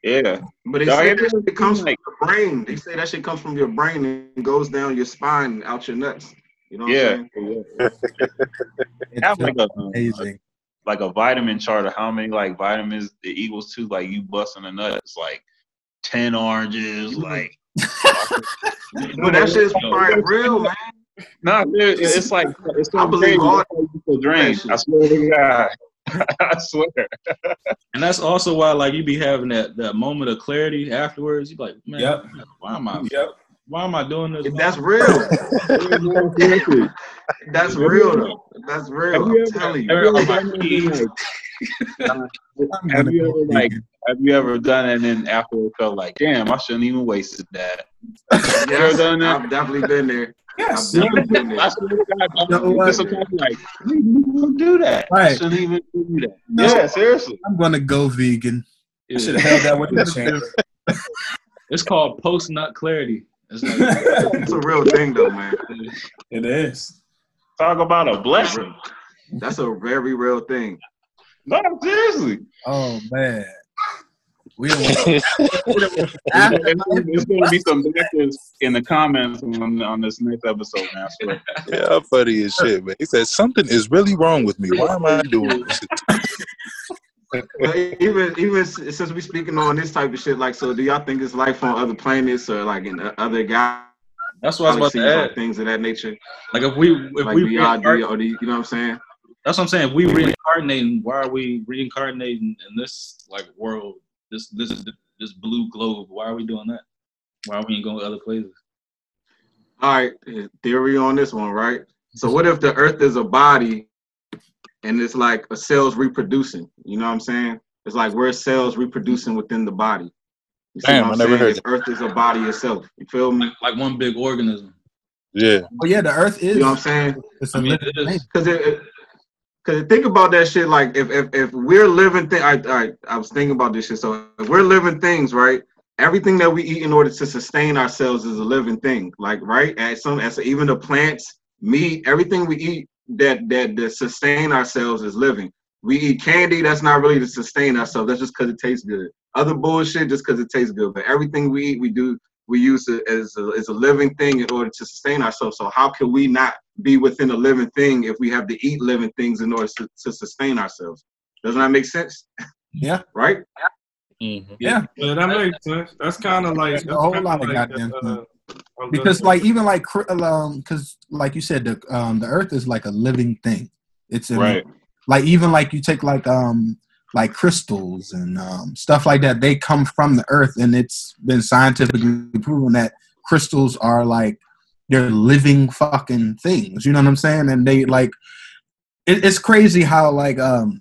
Yeah, But they Dog, say it that shit comes seems from your brain. They say that shit comes from your brain and goes down your spine, and out your nuts. You know what yeah. I'm saying? <laughs> it's Have like a, amazing. like a vitamin chart of how many like vitamins it equals to. Like you busting a nut, it's like ten oranges. Like <laughs> But that shit's probably real, man. No, dude, it's like it's so I believe crazy. all That's how you feel drained. I swear to God. <laughs> I swear. And that's also why like you be having that that moment of clarity afterwards. You be like, man, Yep. why am I Yep. why am I doing this? <laughs> That's real. That's real, though. That's real. Have you I'm ever- telling you. have you ever on my done like, <laughs> uh, have you ever like have you ever done it and then afterwards felt like, damn, I shouldn't even wasted that. Yes, You ever done that? I've definitely been there. Yes. I've definitely been there. I swear to God, You know what? sometimes like, I didn't even do that. I Right. shouldn't even do that. No. Yeah, seriously. I'm gonna go vegan. I should have held that with the chamber. <laughs> It's called post nut clarity. It's like It's a real thing, though, man. It is. Talk about a blessing. That's a very real thing. No, seriously. Oh man, we don't. <laughs> There's going to be some blackers in the comments on, on this next episode, man. I swear. Yeah, I'm funny as shit, man. He said something is really wrong with me. Why am I doing this? Even even since we speaking on this type of shit, like, so do y'all think it's life on other planets or like in uh, other galaxies, that's what I was about to like add. things of that nature? Like if we if Like, we do y'all, do reincarnate- or do you, you know what I'm saying? that's what I'm saying. If we reincarnating, why are we reincarnating in this like world? This this this blue globe. Why are we doing that? Why are we going to other places? All right, theory on this one, right? So what if the Earth is a body, and it's like a cells reproducing? You know what I'm saying? It's like we're cells reproducing within the body. You see Damn, what I'm I never saying? heard If Earth is a body itself. You feel me? Like, like one big organism. Yeah. Oh yeah, the Earth is. You know what I'm saying? It's a I mean, it is. thing. Because it, because think about that shit. Like if if, if we're living thing, I, I I was thinking about this shit. So if we're living things, right? Everything that we eat in order to sustain ourselves is a living thing. Like right, as some as even the plants, meat, everything we eat that that that sustain ourselves is living. We eat candy. That's not really to sustain ourselves. That's just because it tastes good. Other bullshit just because it tastes good. But everything we eat, we do we use it as a, as a living thing in order to sustain ourselves. So how can we not be within a living thing if we have to eat living things in order to, to sustain ourselves? Doesn't that make sense? Yeah. <laughs> Right? Mhm. Yeah. Yeah, that makes sense. That's kind of like a whole lot of like, goddamn uh, because like even like um because like you said the um the earth is like a living thing it's in, Right. like even like you take like um like crystals and um stuff like that they come from the earth and it's been scientifically proven that crystals are like they're living fucking things you know what i'm saying and they like it, it's crazy how like um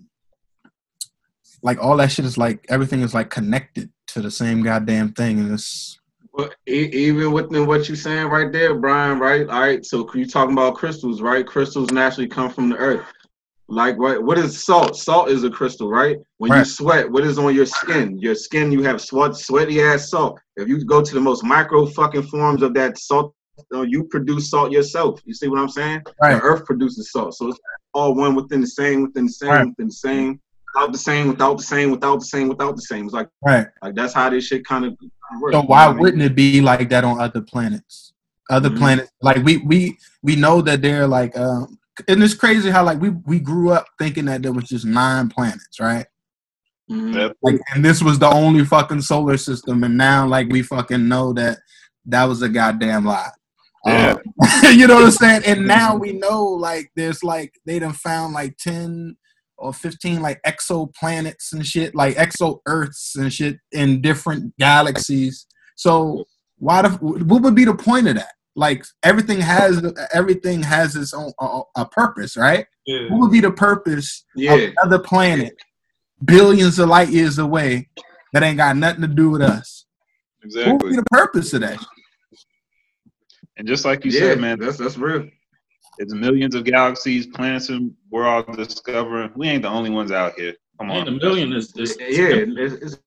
like all that shit is like everything is like connected to the same goddamn thing and it's Well, even within what you're saying right there, Brian, right? All right, so you talking about crystals, right? Crystals naturally come from the earth. Like what? What is salt? Salt is a crystal, right? When you sweat, what is on your skin? Your skin, you have sweat, sweaty ass salt. If you go to the most micro fucking forms of that salt, uh, you produce salt yourself. You see what I'm saying? Right. The earth produces salt, so it's all one within the same, within the same, Right. within the same, without the same, without the same, without the same, without the same. It's like right like that's how this shit kind of works. So you know why what I mean? wouldn't it be like that on other planets? Other Mhm. planets, like we we we know that they're like, um, and it's crazy how like we we grew up thinking that there was just nine planets, right? Mhm. Like, and this was the only fucking solar system, and now like we fucking know that that was a goddamn lie. Yeah. Um, <laughs> you know what I'm saying? And now we know like there's like they done found like ten or fifteen like exoplanets and shit, like exo Earths and shit in different galaxies. So why the what would be the point of that? Like everything has everything has its own a, a purpose, right? yeah. What would be the purpose Yeah. of another planet billions of light years away that ain't got nothing to do with us? Exactly. What would be the purpose of that? And just like you yeah, said, man, that's that's real. it's millions of galaxies, planets, and we're all discovering. We ain't the only ones out here. Come And a million is, is, Yeah, it's, it's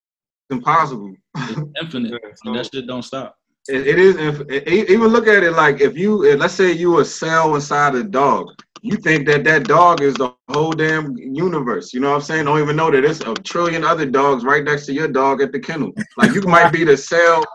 impossible. is <laughs> infinite, Yeah, and that shit don't stop. It, it is. If, even look at it like if you, if, let's say you a cell inside a dog, you think that that dog is the whole damn universe. You know what I'm saying? Don't even know that there's a trillion other dogs right next to your dog at the kennel. Like you might be the cell, the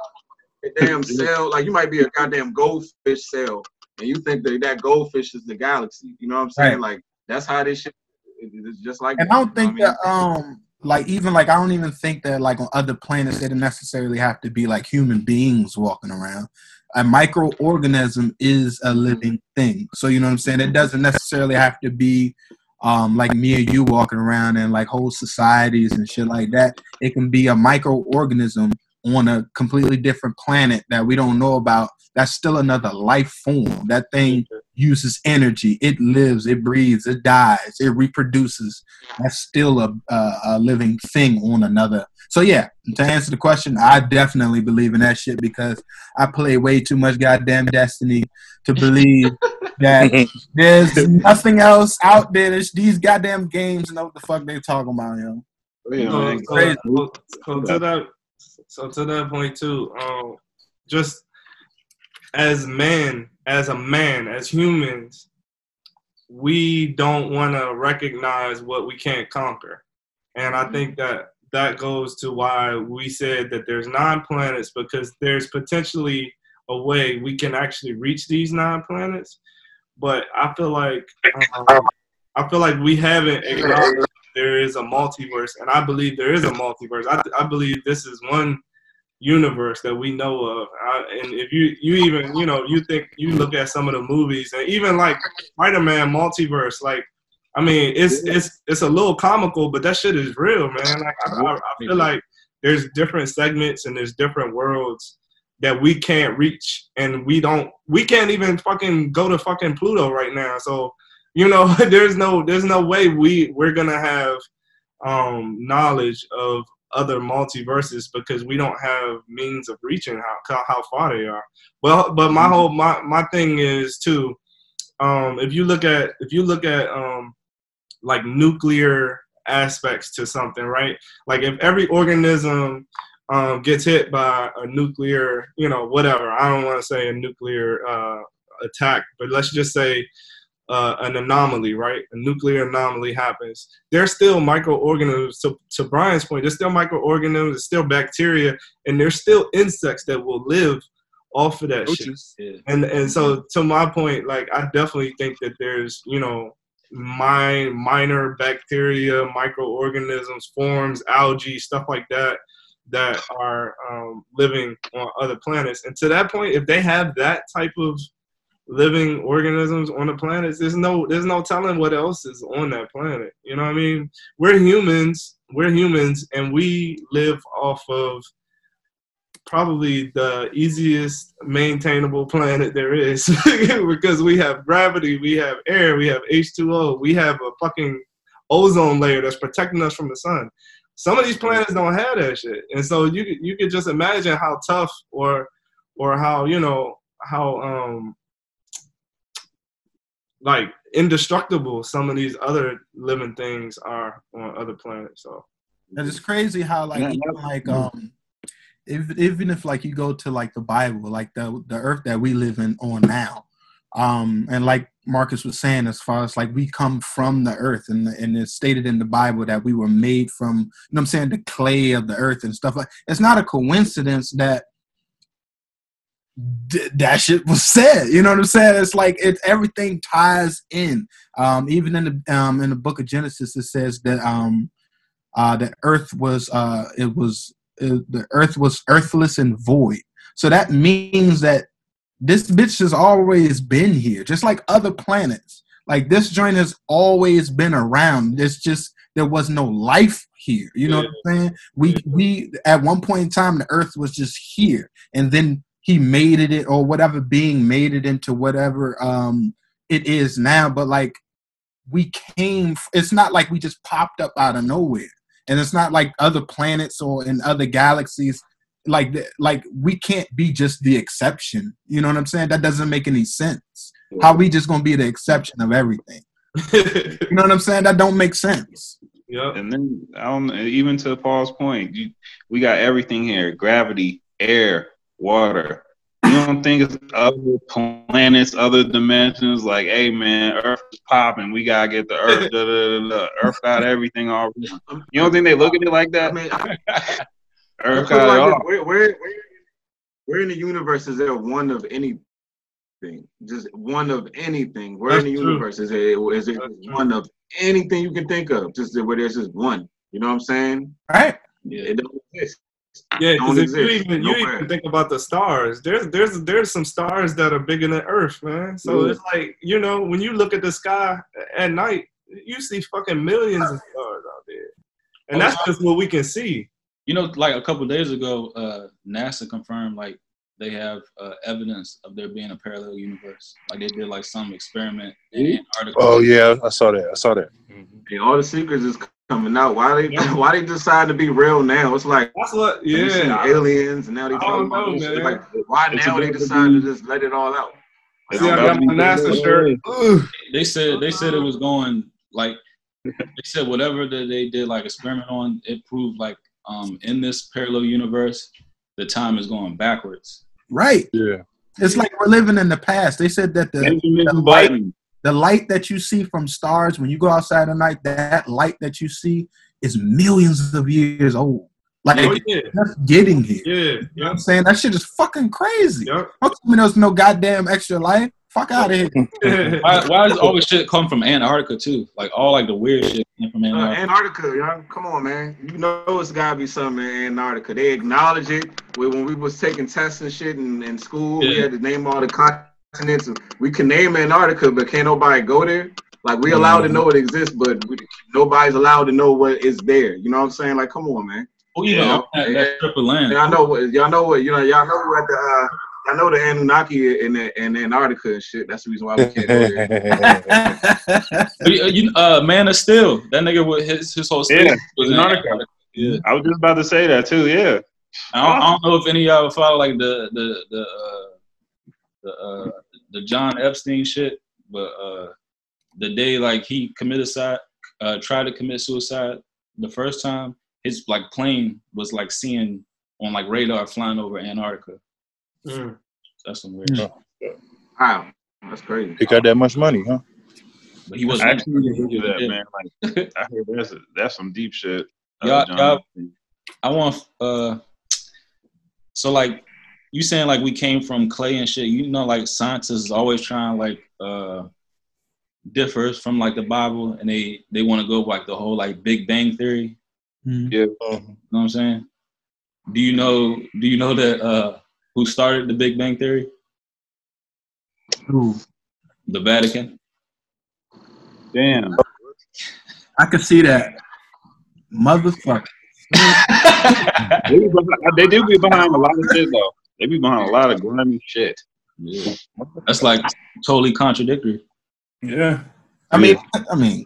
damn cell. Like you might be a goddamn goldfish cell, and you think that that goldfish is the galaxy. You know what I'm saying? Right. Like that's how this shit. it- It's just like. And I don't think know what that um like even like I don't even think that like on other planets they don't necessarily have to be like human beings walking around. A microorganism is a living thing. So you know what I'm saying? It doesn't necessarily have to be um like me and you walking around and like whole societies and shit like that. It can be a microorganism on a completely different planet that we don't know about. That's still another life form. That thing uses energy. It lives, it breathes, it dies, it reproduces. That's still a, a, a living thing on another. So yeah, to answer the question, I definitely believe in that shit because I play way too much goddamn Destiny to believe <laughs> that <laughs> there's nothing else out there. There's these goddamn games know what the fuck they talking about, yo. Yeah, So, man. so, crazy. so, so to that, so to that point too, um, just as men, as a man, as humans, we don't want to recognize what we can't conquer, and I think that that goes to why we said that there's nine planets because there's potentially a way we can actually reach these nine planets, but I feel like um, I feel like we haven't <laughs> acknowledged there is a multiverse, and I believe there is a multiverse. I, I believe this is one universe that we know of. I, and if you you even you know you think you look at some of the movies and even like Spider-Man multiverse, like I mean it's it's it's a little comical, but that shit is real, man. Like I, I, I feel like there's different segments and there's different worlds that we can't reach, and we don't we can't even fucking go to fucking Pluto right now. So you know <laughs> there's no there's no way we we're gonna have um knowledge of other multiverses because we don't have means of reaching how how far they are. Well but my whole my my thing is too um if you look at if you look at um like nuclear aspects to something right? Like if every organism um gets hit by a nuclear you know whatever i don't want to say a nuclear uh attack but let's just say uh, an anomaly, right? A nuclear anomaly happens. There's still microorganisms. To, to Brian's point, there's still microorganisms, there's still bacteria, and there's still insects that will live off of that shit. Yeah. And and so to my point, like I definitely think that there's you know my minor bacteria, microorganisms, forms, algae, stuff like that that are um, living on other planets. And to that point, if they have that type of living organisms on the planet, there's no there's no telling what else is on that planet. You know what I mean? We're humans. We're humans, and we live off of probably the easiest maintainable planet there is <laughs> because we have gravity, we have air, we have H2O, we have a fucking ozone layer that's protecting us from the sun. Some of these planets don't have that shit, and so you you could just imagine how tough or or how you know how um like indestructible some of these other living things are on other planets. So And it's crazy how like Yeah, even like um if, even if like you go to like the Bible, like the the earth that we live in on now, um, and like Marcus was saying, as far as like we come from the earth, and and it's stated in the Bible that we were made from, you know, what I'm saying the clay of the earth and stuff like. It's not a coincidence that d- that shit was said. You know what I'm saying? It's like it everything ties in. Um, even in the um in the book of Genesis, it says that um uh, the earth was uh, it was uh, the earth was earthless and void. So that means that this bitch has always been here, just like other planets. Like this joint has always been around. It's just there was no life here. You know what I'm saying? We we at one point in time the earth was just here, and then he made it or whatever being made it into whatever um it is now. But like we came, it's not like we just popped up out of nowhere. And it's not like other planets or in other galaxies like like we can't be just the exception. You know what i'm saying? That doesn't make any sense. How we just gonna be the exception of everything? <laughs> You know what i'm saying? That don't make sense. Yep. And then I don't even to Paul's point, you, we got everything here: gravity, air, water. You don't think it's other planets, other dimensions? Like, hey man, Earth is popping. We gotta get the Earth. da, da, da, da. Earth got everything already. You don't think they look at it like I that? mean, I, <laughs> Earth Put it got it all. where, where, where, where in the universe is there one of anything? Just one of anything. Where in the That's true. universe is there is there That's true. one of anything you can think of? Just where there's just one. You know what I'm saying? right Yeah. It don't exist. Yeah, because if you even you even think about the stars, there's there's there's some stars that are bigger than Earth, man. So Yeah. it's like you know when you look at the sky at night, you see fucking millions of stars out there, and Oh, that's just what we can see. You know, like a couple days ago, uh, NASA confirmed like they have uh, evidence of there being a parallel universe. Like they did like some experiment in Antarctica. Oh yeah, I saw that. I saw that. And all the secrets is coming out. Why they Yeah. <laughs> why they decide to be real now? It's like That's what, yeah. Aliens and now they I talking don't about this. Like why It's now they about to decide to just let it all out? See, I got my NASA shirt. Ugh. They said they said it was going like they said whatever that they did like experiment on, it proved like um in this parallel universe, the time is going backwards. right Yeah. it's like we're living in the past they said that the Benjamin Button. The light that you see from stars when you go outside at night that light that you see is millions of years old like Oh yeah, just getting here yeah, you know what yeah, i'm saying that shit is fucking crazy yep. don't tell me there's no goddamn extra life fuck out of here <laughs> Why, why does all this shit come from Antarctica too? Like all like the weird shit came from Uh, Antarctica. Antarctica, yo, come on, man. You know it's gotta be something in Antarctica. They acknowledge it. When when we was taking tests and shit in, in school, we had to name all the continents. We can name Antarctica, but can't nobody go there. Like we allowed to know it exists, but we, nobody's allowed to know what is there. You know what I'm saying? Like, come on, man. Who even Yeah. owned that, that strip of land? Y'all know what? Y'all know what? You know, y'all know what the. Uh, Y'all know the Anunnaki in, the, in Antarctica and shit. That's the reason why we can't go there. <laughs> You, you, uh, Man of Steel. That nigga with his his whole Yeah, was in Antarctica. Antarctica. Yeah. I was just about to say that too. Yeah. I don't, I don't know if any of y'all follow like the the the uh, the uh, the John Epstein shit, but uh, the day like he committed suicide, uh, tried to commit suicide the first time, his like plane was like seeing on like radar flying over Antarctica. Mm. That's some weird Yeah. shit. Wow, that's crazy. He got that much money, huh? But he wasn't. actually need to do that, man. Like, I hear that's that's some deep shit. Uh, Y'all- y'all- I want uh so like you saying like we came from clay and shit, you know like scientists is always trying like uh differs from like the Bible and they they want to go like the whole like Big Bang theory. Mhm. Yeah. You know what I'm saying? Do you know? Do you know that uh, who started the Big Bang Theory? Ooh, The Vatican. Damn. I can see that. Motherfucker. <laughs> They, be behind, they do be behind a lot of shit though. They be behind a lot of grimy shit. Yeah. That's like totally contradictory. Yeah. I mean, I mean,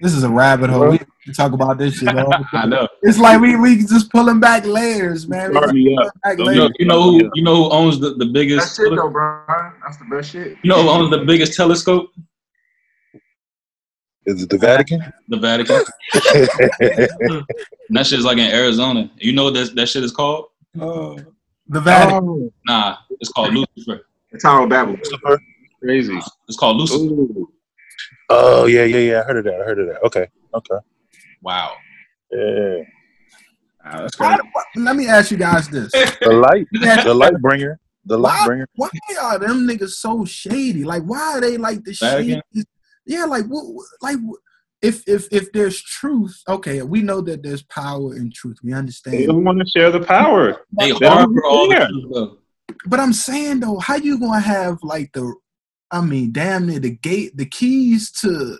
this is a rabbit hole. We talk about this shit. all <laughs> the I know. It's like we we just pulling back layers, man. We me up. back You layers. know, you know who you know who owns the, the biggest That's it though, bro. That's the best shit. you know who owns the biggest telescope? Is it the Vatican? The Vatican. And <laughs> that shit is like in Arizona. You know what that that shit is called? The Vatican. Oh, Nah, it's called Lucifer. The Tower of Babel. crazy. It's called Lucifer. Ooh. oh yeah, yeah, yeah. I heard of that. I heard of that. Okay, okay. Wow. Yeah, Ah, that's crazy. why- let me ask you guys this: <laughs> the light, <laughs> the light bringer, the light Why, bringer. why are them niggas so shady? Like, why are they like the shady? Yeah, like what? what- Like what- if if if there's truth, okay, we know that there's power in truth. We They understand. don't want to share the power. They They don't harbor all the truth. But I'm saying though, how you gonna have like the, I mean, damn near the gate, the keys to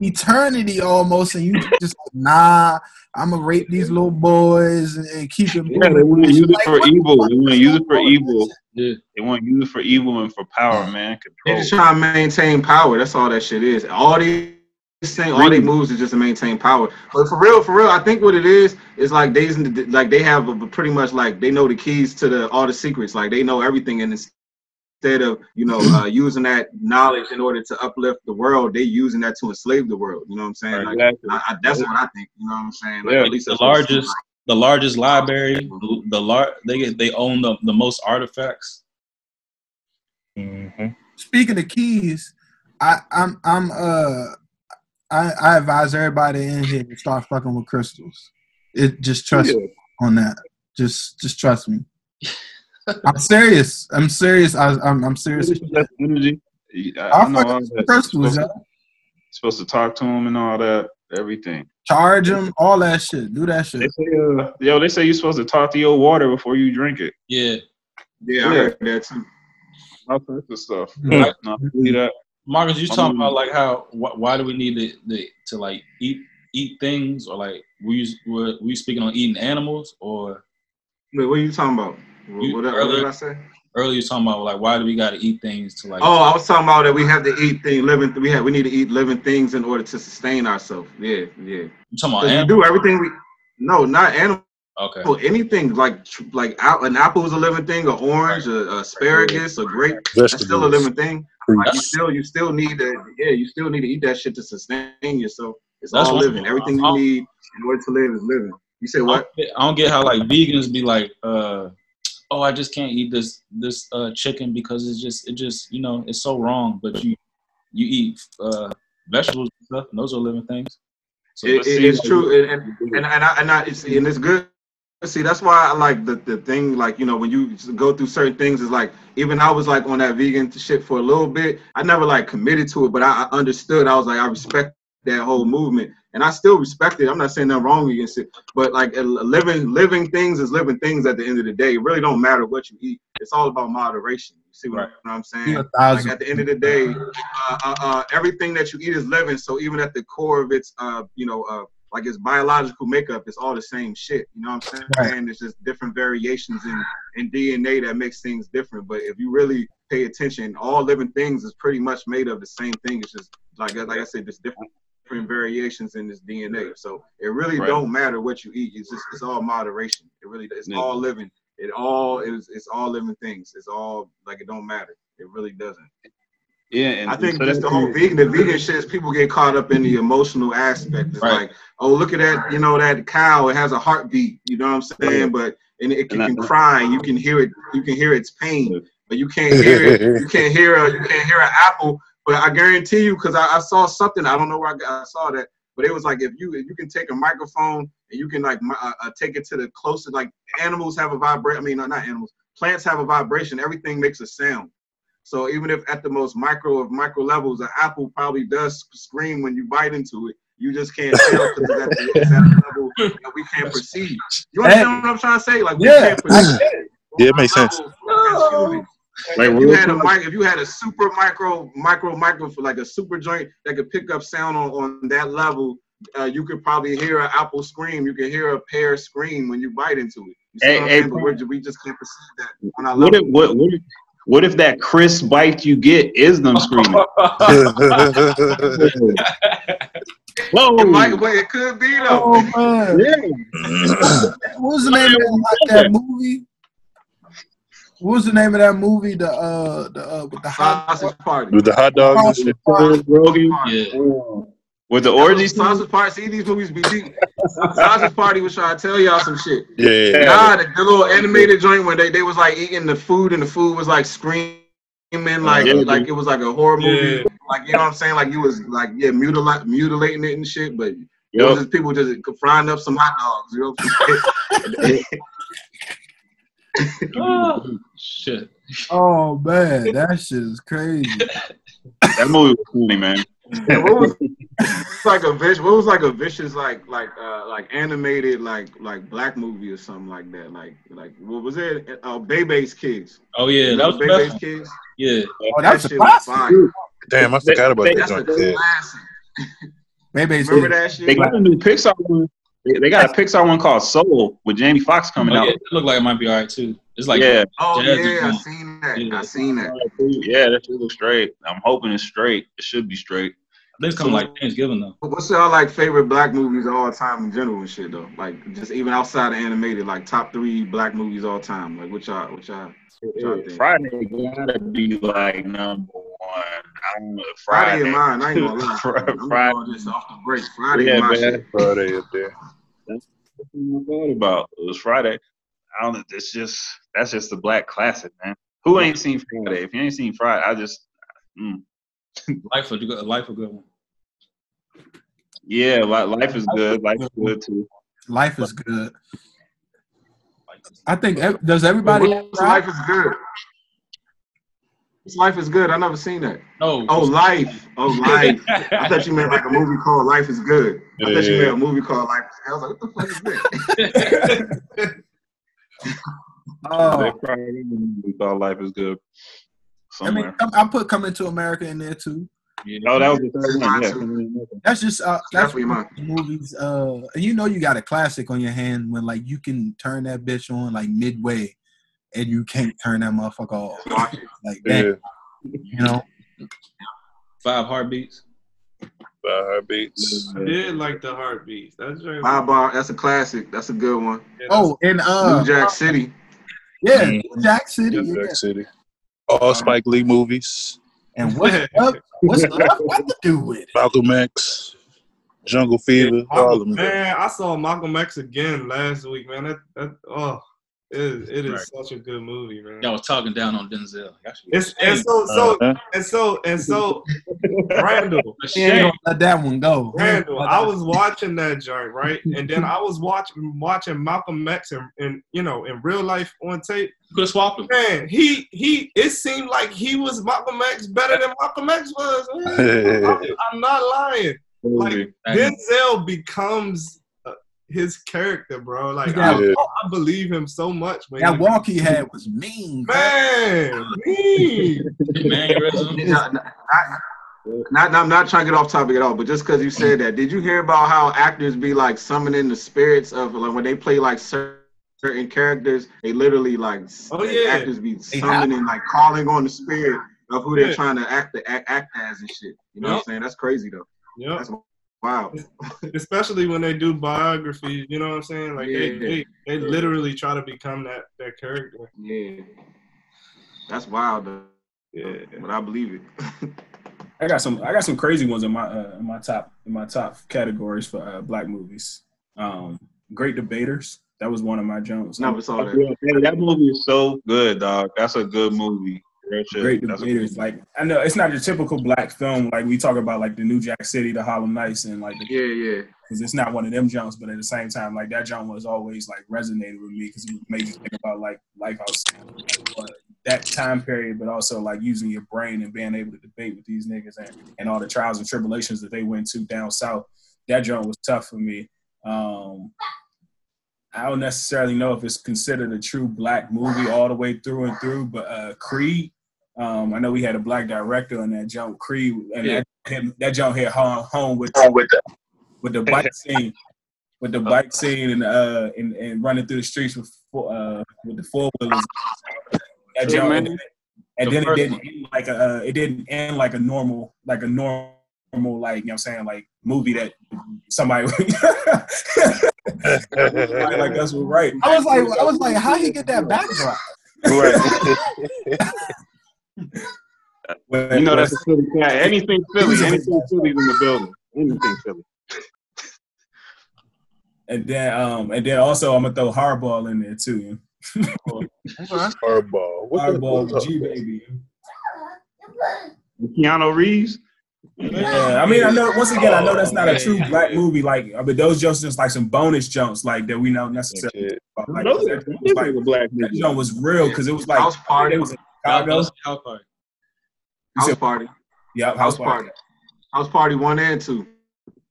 eternity almost, and you just like, nah, I'm gonna rape these little boys and, and keep them. Yeah, they want to use it Like, for what the evil. fuck They want to use it for evil. Yeah. They want to use it for evil and for power, man. Control. They Control. just trying to maintain power. That's all that shit is. All these thing, all they moves is just to maintain power. But for real, for real, I think what it is is like they like they have a, pretty much like they know the keys to the all the secrets. Like they know everything, and instead of you know uh, <clears throat> using that knowledge in order to uplift the world, they using that to enslave the world. You know what I'm saying? Like, Exactly. I, I, that's what I think. You know what I'm saying? Like, Yeah. at least The that's what it seems largest the largest library, the, the lar- they get they own the, the most artifacts. hmm Speaking of keys, I, I'm I'm uh I, I advise everybody in here to start fucking with crystals. It just trust Yeah. me on that. Just just trust me. <laughs> I'm serious. I'm serious. I, I'm I'm serious. That's energy. I, I I'll know all crystals, supposed, to, supposed to talk to them and all that. Everything. Charge them, all that shit. Do that shit. They shit. say, uh, yo, they say you're supposed to talk to your water before you drink it. Yeah. Yeah, I Yeah. heard that too. All sorts of stuff. Mm. No, see that. Marcus, you I talking um, about like how wh- why do we need to, to to like eat eat things or like were you were, were you speaking on eating animals or Wait, what are you talking about? What, You- what, what did I say? earlier you talking about like why do we got to eat things to like Oh, I was talking about that we have to eat things, living. We have we need to eat living things in order to sustain ourselves. Yeah, yeah. you talking about 'Cause we animals? do everything we. No, not animals. Okay. Oh, anything like like an apple is a living thing. An orange, a, a asparagus, a grape. That's still a living thing. Like you still you still need to yeah you still need to eat that shit to sustain yourself. It's That's all what- living. Everything you I'm- need in order to live is living. You say what? I don't get how like vegans be like, uh, oh, I just can't eat this this uh, chicken because it's just it just you know it's so wrong. But you you eat uh, vegetables and stuff, and those are living things. So It, it- it's like, true, and and and I, and I it's, and it's good. See, that's why I like the the thing. Like you know, when you go through certain things, is like even I was like on that vegan shit for a little bit. I never like committed to it, but I, I understood. I was like, I respect that whole movement, and I still respect it. I'm not saying nothing wrong against it, but like living living things is living things. At the end of the day, it really don't matter what you eat. It's all about moderation. You see what Right. I'm saying? Like at the end of the day, uh, uh, uh, everything that you eat is living. So even at the core of its, uh, you know, uh, like its biological makeup, it's all the same shit. You know what I'm saying? Right. And it's just different variations in, in DNA that makes things different. But if you really pay attention, all living things is pretty much made of the same thing. It's just like like I said, there's different different variations in this DNA. So it really Right. don't matter what you eat. It's just it's all moderation. It really it's Yeah. all living. It all is it's all living things. It's all like it don't matter. It really doesn't. Yeah, and I think so just the whole vegan, the vegan shit is people get caught up in the emotional aspect. It's Right. like, oh, look at that, you know, that cow, it has a heartbeat. You know what I'm saying? But and it can, And can cry. You can hear it. You can hear its pain, but you can't hear it. You can't <laughs> hear a. You can't hear an apple. But I guarantee you, because I, I saw something. I don't know where I, got, I saw that, but it was like if you if you can take a microphone and you can like uh, uh, take it to the closest. Like animals have a vibration. I mean, not, not animals. Plants have a vibration. Everything makes a sound. So even if at the most micro of micro levels, an apple probably does scream when you bite into it. you just can't tell because it's at, the- it's at a level that we can't perceive. You understand what I'm trying to say? Like we Yeah, can't perceive. Yeah, it makes sense. Levels, Like if you had a mic, if you had a super micro, micro, micro, for like a super joint that could pick up sound on, on that level, uh, you could probably hear an apple scream. You could hear a pear scream when you bite into it. You Hey, hey. But we're, we just can't perceive that on our what level. if what what if what if that crisp bite you get is them screaming? <laughs> Whoa! It might, well, it could be though. Oh man, Yeah. what was the name of that, that movie? What was the name of that movie? The uh, the uh, with the hot Sausage party. With the hot dogs and shit. Rogen Yeah. With the orgies. Sausage party. See these movies be deep. Sausage party was trying to tell y'all some shit. Yeah. Nah, the, the little animated joint where they, they was like eating the food and the food was like screaming like Yeah. like it was like a horror movie. Yeah. Like you know what I'm saying? Like you was like yeah mutilate mutilating it and shit, but it Yup. was just people just frying up some hot dogs. You know? Oh, <laughs> shit. Oh man, that shit is crazy. That movie was funny, man. Yeah, what was it's like a vicious? What was like a vicious like like uh like animated like like black movie or something like that? Like like what was it? Uh, Bebe's Kids. Oh yeah, that was the Bebe's Kids. Yeah. Oh, that's a shit was classic. fire. Damn, I forgot about that That's a joint. Yeah. classic. Maybe Remember that They got a new Pixar one. They, they got a Pixar one called Soul with Jamie Foxx coming Oh, out. yeah, it looked like it might be all right too. It's like yeah, Oh yeah, I is seen that. Yeah. I seen that. yeah, that should look straight. I'm hoping it's straight. It should be straight. This coming like Thanksgiving though. What's y'all like favorite black movies of all time in general and shit though? Like just even outside of animated, like top three black movies all time. Like what y'all what y'all what y'all think? Friday gotta be like number one. I don't know. Friday Friday, in mine, I ain't gonna <laughs> lie. Fri- I'm Friday. going just off the break. Friday Yeah, in my man. shit. Friday up there. That's What I thought about it was Friday. I don't know. It's just that's just the black classic, man. Who ain't seen Friday? If you ain't seen Friday, I just mm. <laughs> Life a good life a good one. yeah, li- life is good. Life is good too. life is good. I think does everybody life is good. What's life is good. I never seen that. No. Oh, life. Oh, life. <laughs> I thought you meant like a movie called Life is Good. I thought you meant a movie called Life. Is I was like, what the fuck is this? <laughs> Oh. They Oh, probably we thought life is good. I mean, Somewhere. I put "Coming to America" in there too. oh, that was the third one. Yeah. That's just uh, that's Definitely mine. the movies. Uh, and you know you got a classic on your hand when like you can turn that bitch on like midway, and you can't turn that motherfucker off. Watch it. Like Yeah. that, you know. Five heartbeats. Five heartbeats. I did like the heartbeats. That's right. Five Bar. That's a classic. That's a good one. Oh, and uh, New Jack City. yeah, Mhm. Jack City. New Yeah. Jack City. All Spike Lee movies. And what's love? What's love got to do with it? Malcolm X. Jungle Fever. all of them. man, I saw Malcolm X again last week, man. That that oh, it is, it is Right. such a good movie, man. Y'all was talking down on Denzel. Y'all should be It's and so so Uh-huh. and so and so Randall. <laughs> He let that one go. Randall, I was watching that joint, right? And then I was watching watching Malcolm X and, and you know in real life on tape. Could have swapped them. Man, he he it seemed like he was Malcolm X better than Malcolm X was. Man. I'm, <laughs> I'm not lying. Like Denzel becomes uh, his character, bro. Like I, Yeah. I believe him so much, man. That walk he had was mean. man, mean. Mannerism. Not, not, not, I'm not trying to get off topic at all, but just because you said that, did you hear about how actors be like summoning the spirits of like when they play like cer- certain characters, they literally like Oh, yeah. actors be summoning like calling on the spirit of who they're Yeah. trying to act, act act as and shit. You know what I'm saying? That's crazy though. Yep. That's wow. Especially when they do biographies, you know what I'm saying? Like they, they they literally try to become that that character. Yeah, that's wild though. Yeah. But I believe it. <laughs> I got some. I got some crazy ones in my uh, in my top in my top categories for uh, black movies. Um, Great Debaters. That was one of my jumps. Never saw that. Yeah, that movie is so good, dog. That's a good movie. Great That's a Debaters. Like I know it's not your typical black film. Like we talk about like the New Jack City, the Harlem Nights, and like the Yeah, yeah. because it's not one of them jumps, but at the same time, like that jump was always like resonated with me because it made you think about like Lifehouse, uh, that time period, but also like using your brain and being able to debate with these niggas and, and all the trials and tribulations that they went to down south that joint was tough for me. Um, I don't necessarily know if it's considered a true black movie all the way through and through, but uh, Creed. Um, I know we had a black director on that jump, Creed, and Yeah. that hit, that jump hit home, home with with the with the bike <laughs> scene, with the bike scene and uh and, and running through the streets with four- uh with the four wheelers. That True, jump, and, and The then it didn't one. end like a uh, it didn't end like a normal like a normal like you know what I'm saying like movie that somebody <laughs> like that's what right. I was like, I was like, how he get that backdrop? <laughs> But- You know that's a Philly cat. Anything Philly, anything Philly's in the building. Anything Philly. and then um and then also I'm gonna throw hardball in there too. hardball. What Hardball G baby. Keanu Reeves. Yeah, I mean, I know. Once again, I know that's not a true black movie. Like, but those jumps just like some bonus jumps, like that we don't necessarily. Kid. About. Like, Those that, was like, are the black that movies. jump was real because it was like House Party. It was in That Chicago. was House Party. You House said- party. Yeah, House house party. party. House party one and two.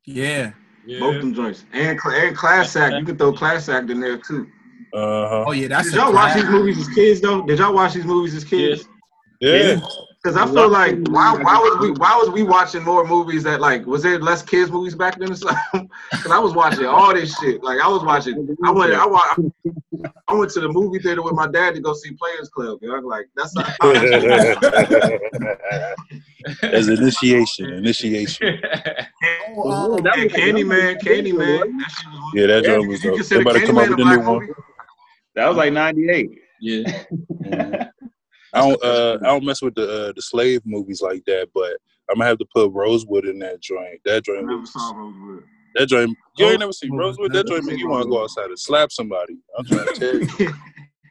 Yeah. Both them joints. And and class act. You can throw class act in there too. Uh-huh. Oh yeah, that's Did y'all watch these movies as kids though? Did y'all watch these movies as kids? Yeah. Because I feel like why why was we why was we watching more movies that like was there less kids movies back then or something? <laughs> Because I was watching all this shit. Like I was watching. I went I wa- I went to the movie theater with my dad to go see Players Club. You know? Like that's As <laughs> initiation, initiation. Oh, That Yeah, was- Candyman, Candyman. That was Yeah, that Yeah, joint was dope. consider They about to come out with a a new one. That was like '98. Yeah. <laughs> I don't uh I don't mess with the uh, the slave movies like that, but I'm gonna have to put Rosewood in that joint. That I joint never was, saw Rosewood. that joint you ain't never seen Rosewood. Rosewood, that joint make you wanna go outside and slap somebody. I'm trying to tell you. <laughs>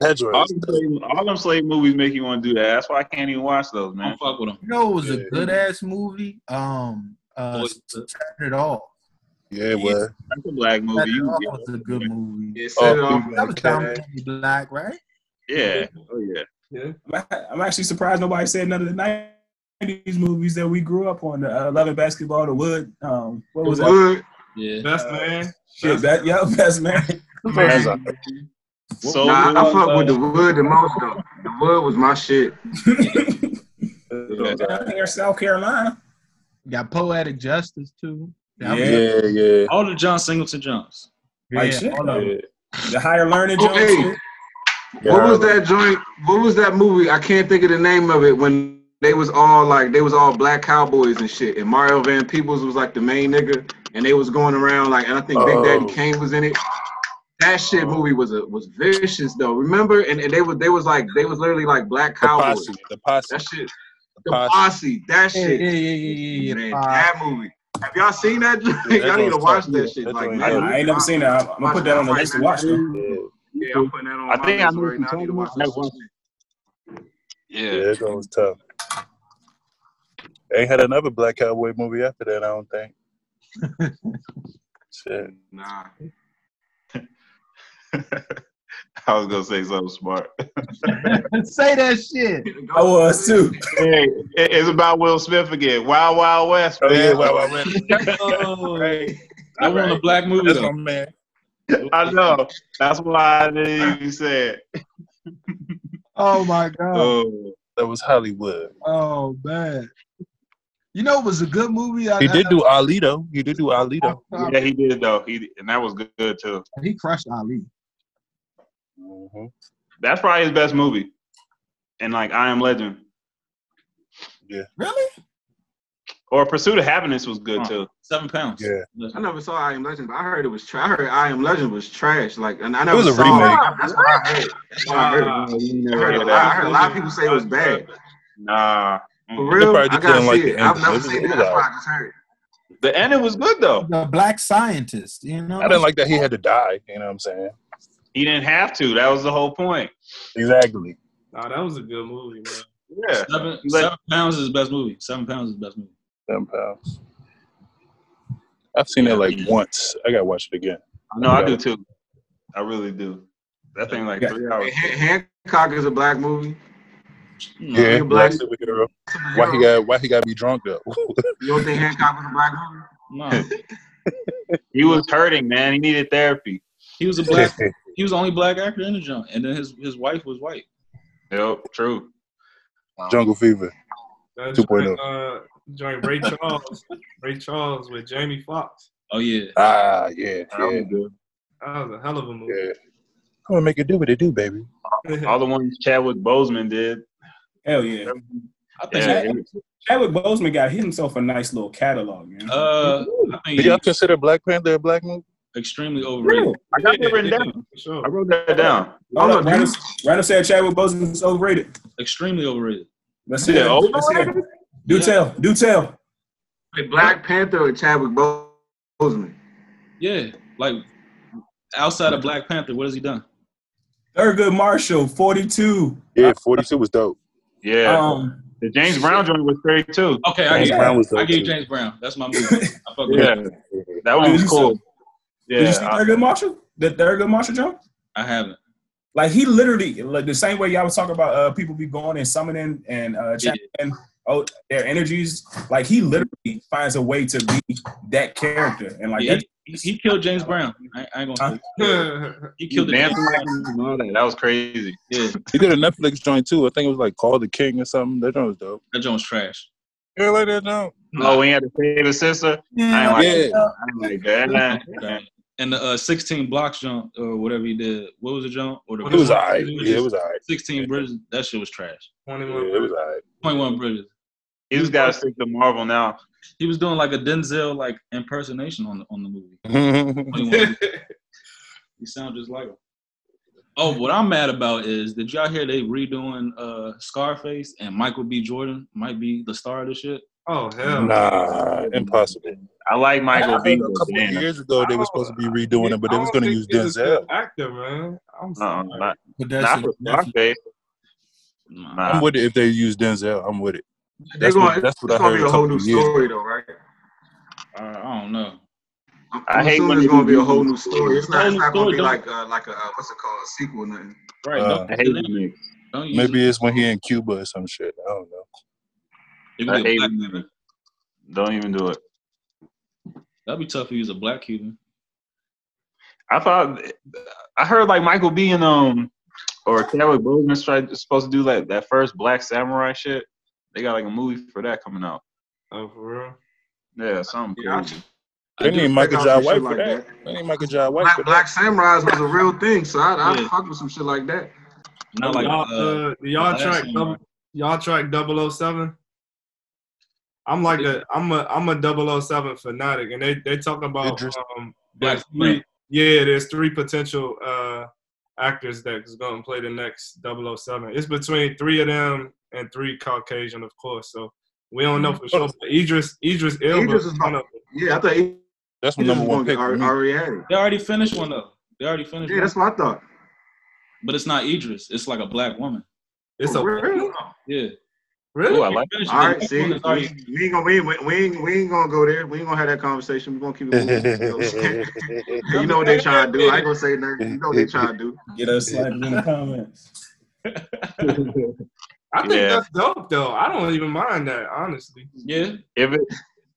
That joint All them, slave, all them slave movies make you want to do that. That's why I can't even watch those, man I'm man. fuck with him. you know, it was a good ass movie. Um, uh, Boys, Set It Off. Yeah, well. That's a black Set movie. It You, Off was a good movie. Yeah, set it Oh, off. That was Okay. dominantly black, right? yeah. Oh yeah. Yeah. I'm- I'm actually surprised nobody said none of the '90s movies that we grew up on. The uh, Love and Basketball, The Wood. Um, what was that? Wood. Yeah. Best man. Shit, that yeah, best man. That's a- So Nah, I, I fuck uh, with the wood the most though. The wood was my shit. <laughs> Down here, South Carolina. Got Poetic Justice too. That Yeah. yeah, yeah. All the John Singleton jumps. Like yeah, shit. all of them. yeah. The higher learning jumps. Hey. What was that joint? What was that movie? I can't think of the name of it. When they was all like, they was all black cowboys and shit, and Mario Van Peebles was like the main nigga, and they was going around like, and I think Big Oh. Daddy Kane was in it. That shit movie was a, was vicious though. Remember? And, and they was they was like they was literally like black The cowboys. posse. The posse. That shit. The The posse. posse. That shit. yeah, yeah, yeah, yeah. Man, Uh, that movie. Have y'all seen that? joint? that <laughs> y'all need to watch tough. that shit. Like, joint I, man, I ain't never seen that. I'm, I'm gonna put that on the list to watch though. Yeah, Yeah, I'm putting that on I my think I list know right what now. I need to you're watch talking that about. shit. yeah, that joint was tough. Ain't had another black cowboy movie after that, I don't think. <laughs> Shit. Nah. <laughs> I was gonna say something smart. <laughs> Say that shit. I was too. hey, it's about Will Smith again. Wild Wild West. Oh yeah, wow, wow, wow. Oh, Right. that wasn't a black movie That's though. my man. <laughs> I know. That's why I didn't even say it. Oh my god. Oh, That was Hollywood. Oh man. You know, it was a good movie. I, He I- did do Ali though. He did do Ali though. <laughs> Yeah, he did though. He and that was good, good too. he crushed Ali. hmm That's probably his best movie. And like I Am Legend Yeah. Really? Or Pursuit of Happiness was good Huh. too. Seven pounds. Yeah. I never saw I Am Legend, but I heard it was trash. I heard I Am Legend was trash. Like, and I never it was a saw remake. it. That's what I heard. That's what I heard. Uh, nah, you I heard, heard a of lot, I heard a lot of people say it was bad. Nah. For real, probably I gotta didn't like the it. I've never was- seen it it. was That's why. I just heard. The ending was good though. The black scientist, you know? I didn't like that he had to die. You know what I'm saying? He didn't have to. That was the whole point. Exactly. Nah, that was a good movie, man. Yeah. Seven, like- seven pounds is the best movie. Seven pounds is the best movie. Ten pounds. I've seen it like once. I gotta watch it again. No, I do too. I really do. That thing like Yeah. three hours. Hey, Hancock is a black movie. No, Yeah, you black- black superhero. Why he got? Why he got to be drunk though? <laughs> You don't think Hancock was a black movie? no. <laughs> He was hurting, man. He needed therapy. He was a black. <laughs> he was the only black actor in the joint, and then his his wife was white. Yep, true. Jungle Fever. 2.0. joint, uh, joint Ray Charles, Ray Charles with Jamie Foxx. Oh yeah, Ah, yeah, That yeah, was. That was a hell of a movie. yeah. I'm gonna make it do what it do, baby. All the ones Chadwick Boseman did. Hell yeah. I think. Yeah, Chad- Chadwick Boseman got himself a nice little catalog, man. Uh, I Do y'all consider Black Panther a black movie? extremely overrated. I got that written down. For I wrote that down. Hold up, Randall, Randall said Chadwick Boseman's overrated. Extremely overrated. Let's see. Yeah, it. Let's it. Do Yeah. tell. Do tell. Black Panther or Chadwick Boseman? Yeah, like outside of Black Panther, what has he done? Thurgood Marshall, 42. Yeah, 42 was dope. Yeah. Um, the James Brown joint was great too. Okay, I James give, Brown was I dope give too. James Brown. That's my movie. <laughs> I fuck with Yeah. it. That one Did was you cool. did you see Yeah. I- Thurgood Marshall? The Thurgood Marshall jump? I haven't. Like he literally, like the same way y'all was talking about uh, people be going and summoning and uh, Yeah. Channeling oh their energies. Like he literally finds a way to be that character, and like He, that, he, he killed James Brown. I, I ain't gonna. Say. He He killed the James dancing Brown. him and all that. That was crazy. Yeah, He did a Netflix joint too. I think it was like Call the King or something. That joint was dope. that joint was trash. Yeah, like that joint. Oh, we had to save his sister. I ain't like, Yeah. I ain't like that. <laughs> And the uh, 16 blocks jump or whatever he did. What was the jump? Or the It was alright. Yeah, it was alright. 16 bridges. That shit was trash. Yeah, 21. it was alright. 21 bridges. He just got to stick to Marvel now. He was doing like a Denzel like impersonation on the on the movie. <laughs> 21. <laughs> he sounded just like him. Oh, what I'm mad about is did y'all hear they redoing uh Scarface and Michael B. Jordan might be the star of the shit? Oh hell. nah, impossible. I like Michael I B. heard a couple of years ago they were supposed to be redoing it, but they was going to use Denzel. Actor, man. I'm Uh-uh, sorry. not, But that's not for Scarface. Nah. Nah. I'm with it if they use Denzel. I'm with it. They're That's going. what, that's what I it's gonna heard be a a whole new of years. story, though, right? Uh, I don't know. I'm, I I'm hate assuming when it's gonna be a whole new story. It's not. It's not gonna be Whole new like uh, like a uh, what's it called a sequel, or nothing. Right. Uh, don't, I hate remakes. don't Maybe it. it's when he in Cuba or some shit. I don't know. I a hate black remakes. Don't even do it. That'd be tough to use a black Cuban. I thought I heard like Michael B. and um or Chadwick Boseman tried supposed to do like that first Black Samurai shit. They got like a movie for that coming out. Oh, for real? Yeah, something Yeah, crazy. I They do- need Michael out Jai White for like that. They need Michael Jai White Black, for Black that. Samurais was a real thing, so I I Yeah. fuck with some shit like that. Not like y'all, uh, uh, y'all track double, y'all track 007? I'm like a I'm a I'm a 007 fanatic, and they they talk about um Black there's three yeah there's three potential uh actors that's going to play the next 007. It's between three of them and three Caucasian, of course. So we don't know for sure. Mm-hmm. But Idris Idris Elba Idris is is one of them. Yeah, I thought he, That's my number one gonna pick. get already had it. They already finished one though. They already finished Yeah, one. that's what I thought. But it's not Idris. It's like a black woman. It's a For real? Yeah. Really. Ooh, I like Finished All it. right, The see, we, we ain't gonna we, ain't- we ain't we ain't gonna go there. We ain't gonna have that conversation. We're gonna keep it moving. you know what <laughs> they trying to do. I ain't gonna say nothing. You know what they trying to do. get us like in the comments. <laughs> I think Yeah. that's dope though. I don't even mind that honestly. Yeah. If it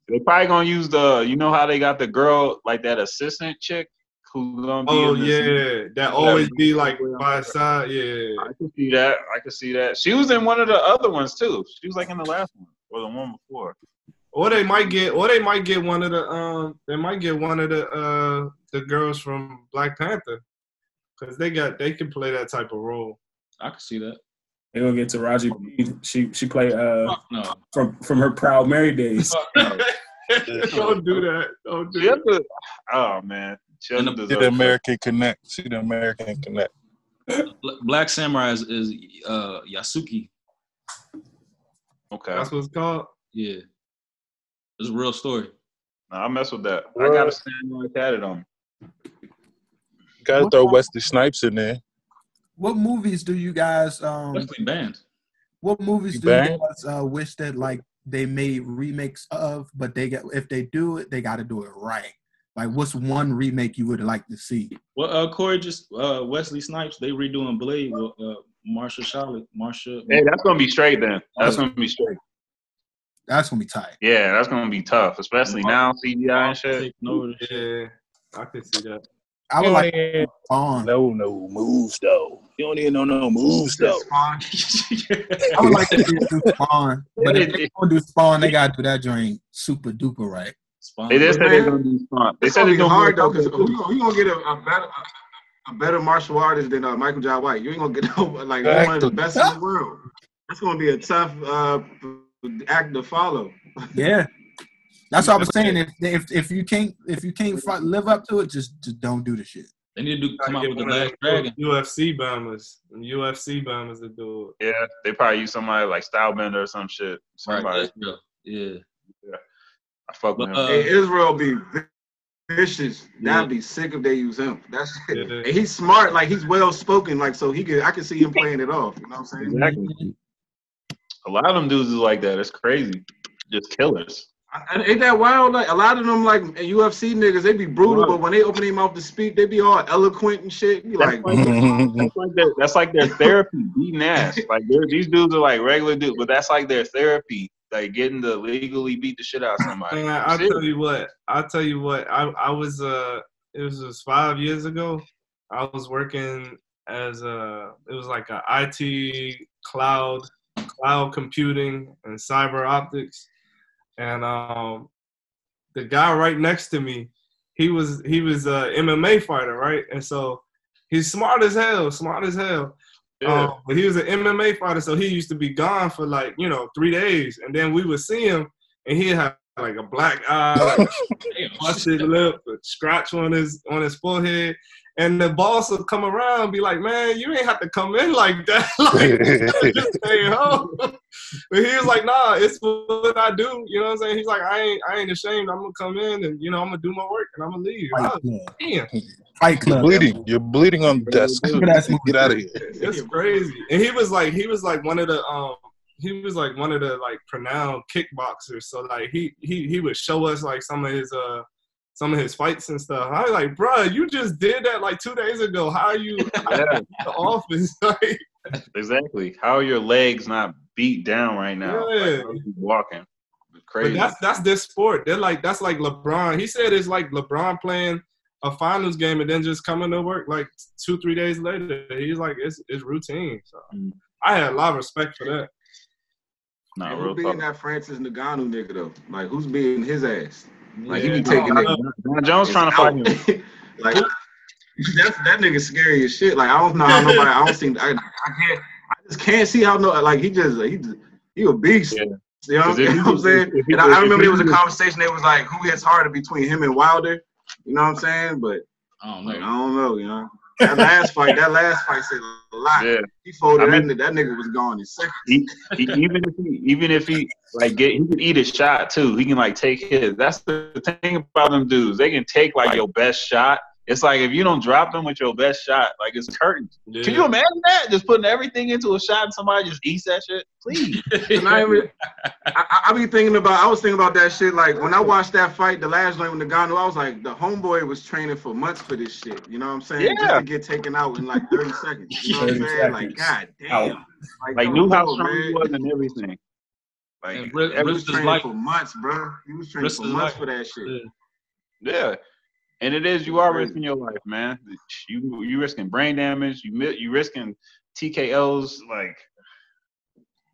they probably gonna use the you know how they got the girl like that assistant chick who's gonna be Oh yeah, that always be like by side. Yeah, I could see that. I could see that. She was in one of the other ones too. She was like in the last one or the one before. or they might get, or they might get one of the um, they might get one of the uh the girls from Black Panther, because they got they can play that type of role. I can see that. They gonna get Taraji She she played uh no. from from her Proud Mary days. No. <laughs> don't do that. Don't do that. oh man, she And the- See deserve the that. American Connect. See the American Connect. Black Samurai is, is uh Yasuke. Okay, That's what it's called. Yeah. It's a real story. Nah, I mess with that. I gotta stand like that it on. Gotta throw Wesley Snipes in there. What movies do you guys um Wesley Band. what movies You do you guys uh, wish that like they made remakes of, but they get if they do it, they gotta do it right. Like what's one remake you would like to see? Well, uh, Corey just uh, Wesley Snipes. They redoing Blade with uh, Marsha Charlotte. Marsha. Hey, that's gonna be straight then. That's gonna be straight. That's gonna be tight. Yeah, that's gonna be tough, especially now CGI and shit. Taking over the shit. Yeah, I could see that. I would like Spawn. no no moves though. You don't even know no moves though. Spawn. I would like to do Spawn, but if they gonna do Spawn, they gotta do that joint super duper right. Spawn. They just said they're gonna do stunt. They It's said gonna they're be doing hard though, because who, stuff. gonna- get a, a better a, a better martial artist than uh, Michael Jai White? You ain't gonna get <laughs> no like one of the best in the world. That's gonna be a tough uh, act to follow. <laughs> Yeah, that's what I was saying. If if if you can't if you can't fight, live up to it, just just don't do the shit. They need to do, come out with the get last dragon. UFC bombers, UFC bombers to do it. Yeah, they probably use somebody like Stylebender or some shit. Right, Somebody. that's real. Yeah. I fuck with him. uh, Hey, Israel be vicious. Yeah. That'd be sick if they use him. That's <laughs> Yeah. and he's smart. Like he's well spoken. Like so he could. I can see him playing it off. You know what I'm saying? Exactly. A lot of them dudes is like that. It's crazy. Just killers. And ain't that wild? Like a lot of them, like UFC niggas, they be brutal, but when they open their mouth to speak, they be all eloquent and shit. Be like, <laughs> That's like their, that's like their therapy, beating ass. Like these dudes are like regular dudes, but that's like their therapy, like getting to legally beat the shit out of somebody. Man, I'll Shit. tell you what. I'll tell you what. I I was uh, it was just five years ago. I was working as a. It was like a IT cloud, cloud computing and cyber optics, and um, the guy right next to me, he was he was a MMA fighter, right? And so he's smart as hell, smart as hell. Yeah. Um, but he was an MMA fighter, so he used to be gone for like you know three days, and then we would see him, and he'd have like a black eye, like, <laughs> <laughs> busted lip, a scratch on his on his forehead, and the boss would come around and be like, "Man, you ain't have to come in like that. <laughs> like, just stay home." but he was like, "Nah, it's what I do." You know what I'm saying? He's like, "I ain't I ain't ashamed. I'm gonna come in and you know I'm gonna do my work and I'm gonna leave." I Fight was, Damn. Fight You're bleeding. You're bleeding on the desk. Look at that smooth. Get out of here. It's crazy. And he was like he was like one of the um he was like one of the like renowned kickboxers. So like he he he would show us like some of his uh some of his fights and stuff. I was like, bro, you just did that like two days ago. How are you <laughs> Yeah, in the office? <laughs> like, exactly. How are your legs not beat down right now? Yeah. Like, walking. It's but crazy. that's that's this sport. They're like that's like LeBron. He said it's like LeBron playing a finals game and then just coming to work like two three days later. He's like it's it's routine. So Mm. I had a lot of respect for that. not Hey, real being tough. that Francis Ngannou nigga though? Like who's being his ass? Like he Yeah. be taking it. Jon Jones trying to fight him. <laughs> like that's that nigga scary as shit. Like I don't know how nobody. I don't see. I, I can't. I just can't see how no. Like he just he just, he a beast. Yeah. You know, 'Cause you if know he what I'm saying? if he And I, was- I remember he there was a conversation. It was like who hits harder between him and Wilder. You know what I'm saying? But I don't like, I know. don't know. You know that last fight. That last fight said a lot. Yeah. He folded. I that, mean- nigga, that nigga was gone in seconds. He, he, even if he even if he like get he can eat a shot too. He can like take his. That's the thing about them dudes. They can take like your best shot. It's like if you don't drop them with your best shot, like it's curtains. Yeah. Can you imagine that? Just putting everything into a shot and somebody just eats that shit? Please. <laughs> I, even, I, I I be thinking about. I was thinking about that shit. Like when I watched that fight, the last one with Ngannou, I was like, the homeboy was training for months for this shit. You know what I'm saying? Just Yeah. to get taken out in like 30 seconds. You know what I'm 30 saying? Like, seconds. god damn. Out. Like come knew how strong he was and everything. Like And Rick- He was training for months, bro. He was training for months like- for that shit. Yeah. yeah. And it is you are risking your life, man. You you risking brain damage. You mi- you risking TKOs like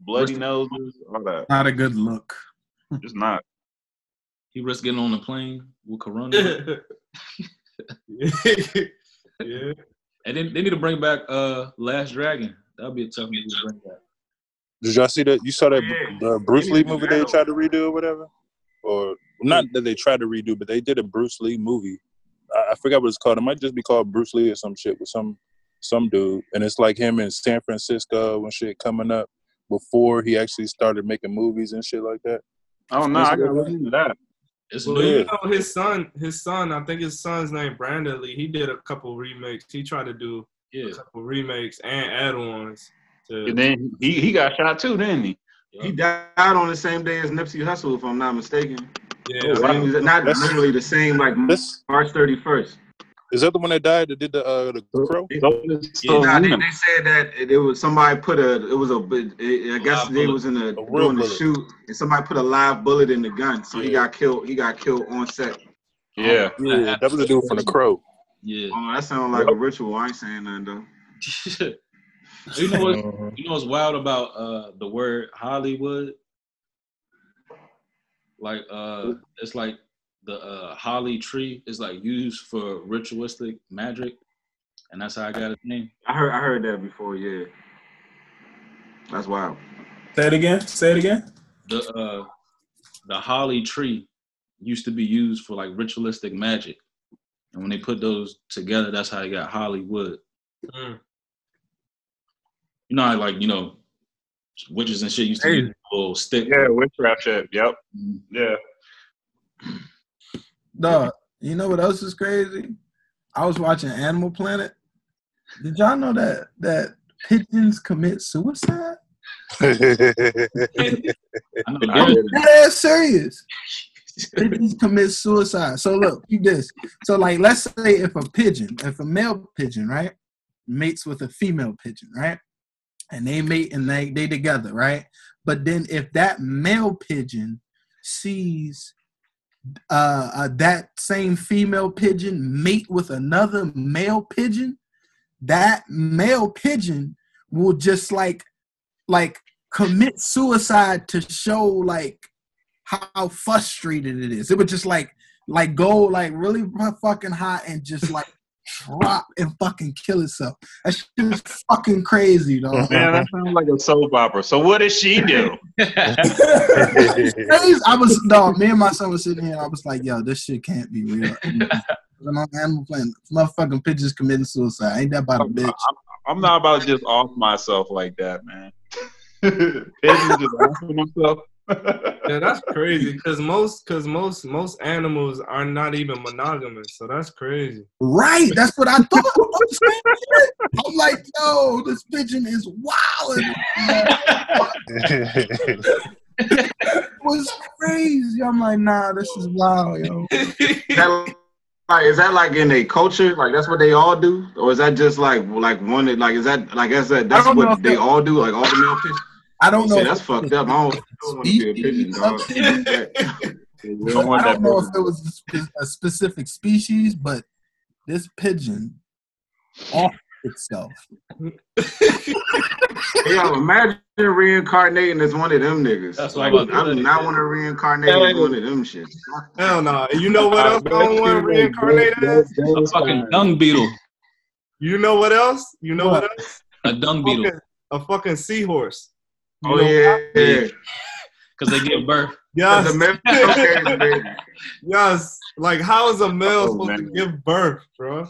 bloody Risk- noses, all that. Not a good look. It's not. He risked getting on the plane with Corona. yeah. <laughs> <laughs> and then they need to bring back uh Last Dragon. That'd be a tough movie to bring back. Did y'all see that? You saw that Yeah. the Bruce Lee movie they tried to redo or whatever? Or not that they tried to redo, but they did a Bruce Lee movie. I, I forgot what it's called. It might just be called Bruce Lee or some shit with some some dude, and it's like him in San Francisco and shit coming up before he actually started making movies and shit like that. Oh no, I gotta look into that. It's Well, you know his son, his son, I think his son's name Brandon Lee. He did a couple remakes. He tried to do Yeah. a couple remakes and add-ons. To, And then he, he got shot too, didn't he? He died on the same day as Nipsey Hussle, if I'm not mistaken. Yeah, Oh, I mean, not literally the same, like This March 31st. Is that the one that died that did the uh the crow? So, Nah, they, they said that it was somebody put a it was a it, I guess they bullet. was in a, A doing the bullet. shoot and somebody put a live bullet in the gun, so he got killed. He got killed on set. yeah. Yeah, that was a dude from the crow. Yeah. Oh, that sounds like a ritual. I ain't saying nothing though. <laughs> you know what? Mhm. You know what's wild about uh the word Hollywood? Like uh it's like the uh holly tree is like used for ritualistic magic, and that's how I got its name. I heard I heard that before. Yeah, that's wild. Say it again. Say it again. The uh the holly tree used to be used for like ritualistic magic. And when they put those together, that's how you got Hollywood. Mm. You know how like, you know, witches and shit used to use a little stick. Yeah, witchcraft shit. Yep. Yeah. <clears throat> Dog, you know what else is crazy? I was watching Animal Planet. Did y'all know that that pigeons commit suicide? <laughs> I know I did. That's serious. Pigeons commit suicide. So look, keep this. So like, let's say if a pigeon, if a male pigeon, right, mates with a female pigeon, right, and they mate and they they together, right. But then if that male pigeon sees uh, uh that same female pigeon mate with another male pigeon, that male pigeon will just like like commit suicide to show like how frustrated it is. It would just like like go like really fucking hot and just like drop and fucking kill itself. That's just fucking crazy, dog. Man, that sounds like a soap opera. So what does she do? <laughs> I was dog. Me and my son was sitting here. and I was like, "Yo, this shit can't be real." I'm on Animal Planet. Motherfucking pigeons committing suicide. Ain't that about a bitch? I'm not about to just off myself like that, man. <laughs> Pigeons just offing myself. Yeah, that's crazy. Cause most, cause most, most animals are not even monogamous. So that's crazy. Right. That's what I thought. I'm saying. I'm like, yo, this pigeon is wild. It was crazy. I'm like, nah, this is wild, yo. Is that, like, is that like in a culture? Like that's what they all do, or is that just like like one? Like is that like is that that's what they that- all do? Like all the male pigeons? I don't know. Say, that's fucked up. I don't, I <laughs> don't want to be a pigeon, dog. We don't want I that don't know if it was a spe- a specific species, but this pigeon off itself. yeah, imagine reincarnating as one of them niggas. That's like, I'm about I to do not want to reincarnate as one of them shit. Hell no. You know what else I don't want to reincarnate as? a fucking dung beetle. You know what else? You know what, else? A dung beetle. Fucking- a fucking seahorse. Oh, you Oh know- yeah, yeah. <laughs> Because they give birth. Yes. The male <laughs> carries baby. <laughs> Yes. Like, how is a oh, male Oh, supposed to give birth, bro?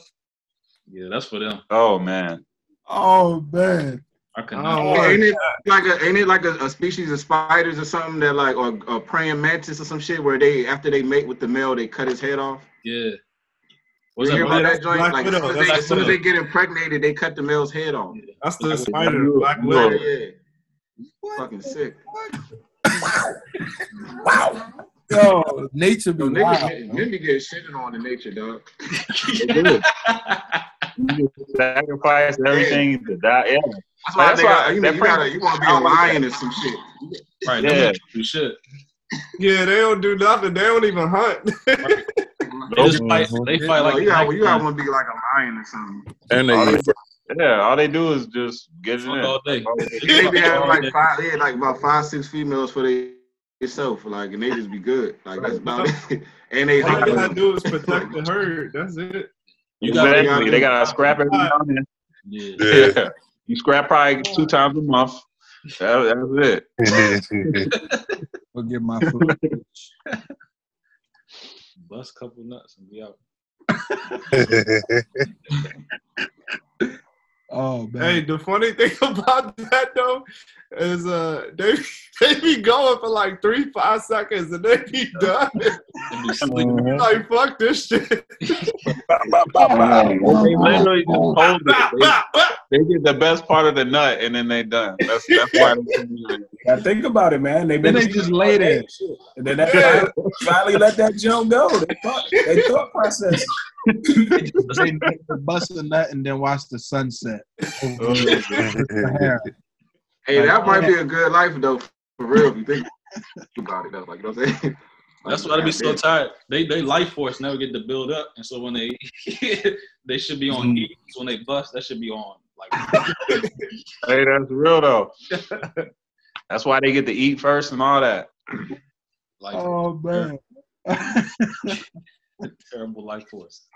Yeah, that's for them. Oh man. Oh man. I could Oh, not. Lord. Ain't it like a ain't it like a, a species of spiders or something that like or a praying mantis or some shit where they after they mate with the male they cut his head off? Yeah. What's you hear about that joint? Like as soon as, they, as soon as they get impregnated, they cut the male's head off. That's the spider, Black Yeah, Widow. Widow. Yeah. Fucking sick. Wow. Yo, nature be Yo, niggas, wild. get- niggas get shitted on in nature, dog. <laughs> Sacrifice everything to die. Yeah. That's why, That's they why- got, you, that you gotta you want to be a I lion or some shit. Right, Yeah. yeah. do shit. Yeah, they don't do nothing. They don't even hunt. They just fight. They fight like oh, you got you got the to be like a lion or something. and they they, yeah, all they do is just get it in. Fuck all day. They be having all like five, they had like about five, six females for they itself, like, and they just be good. Like that's about it. <laughs> And they, All you gotta they do is protect the herd. That's it. You got Exactly. They gotta scrap every now and then. Yeah. Yeah. You scrap probably two times a month. That, that's it. <laughs> <laughs> Go get my food. Bust a couple nuts and be out. Oh man. Hey, the funny <laughs> thing about that though is uh they <laughs> they be going for like three five seconds and they be done. They be <laughs> like fuck this shit. They literally just hold Bah, it. bah, bah. They, they get the best part of the nut and then they done. That's that's why Now think about it, man. They've been Then they just lay there. And then that Yeah. finally, finally let that jump go. They thought, they thought process. They bust a nut and then watch the sunset. over the Hey, that might be a good life though, for real. If you think about it, though, like you know what I'm saying. <laughs> That's why they be so tired. They they life force never get to build up, and so when they <laughs> they should be on mm-hmm. heat. So when they bust, that should be on like <laughs> Hey, that's real though. that's why they get to eat first and all that. like Oh man. Terrible life force.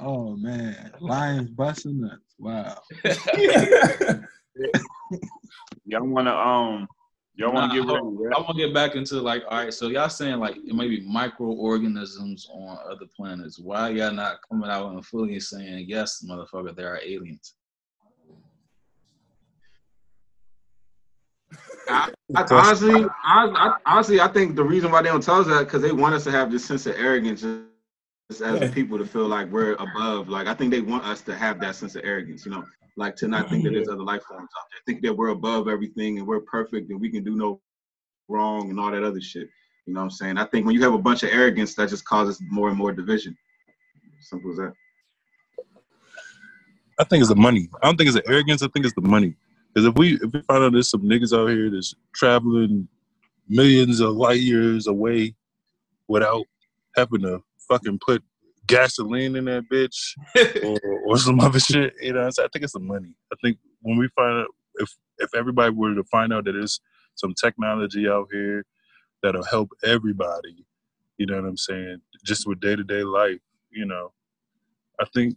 oh man. Lions busting nuts. Wow. <laughs> Y'all wanna um y'all wanna Nah, get ready, I right? want to get back into like, all right, so y'all saying like it may be microorganisms on other planets. Why y'all not coming out and fully saying yes, motherfucker, there are aliens? I, I, honestly, I, I, honestly, I think the reason why they don't tell us that because they want us to have this sense of arrogance just as Yeah. people to feel like we're above. Like I think they want us to have that sense of arrogance, you know, like to not think that there's other life forms out there. Think that we're above everything and we're perfect and we can do no wrong and all that other shit. You know what I'm saying? I think when you have a bunch of arrogance, that just causes more and more division. Simple as that. I think it's the money. I don't think it's the arrogance. I think it's the money. Because if we if we find out there's some niggas out here that's traveling millions of light years away without having to fucking put gasoline in that bitch <laughs> or, or some other shit, you know, what I'm saying? I think it's the money. I think when we find out if if everybody were to find out that there's some technology out here that'll help everybody, you know what I'm saying, just with day to day life, you know, I think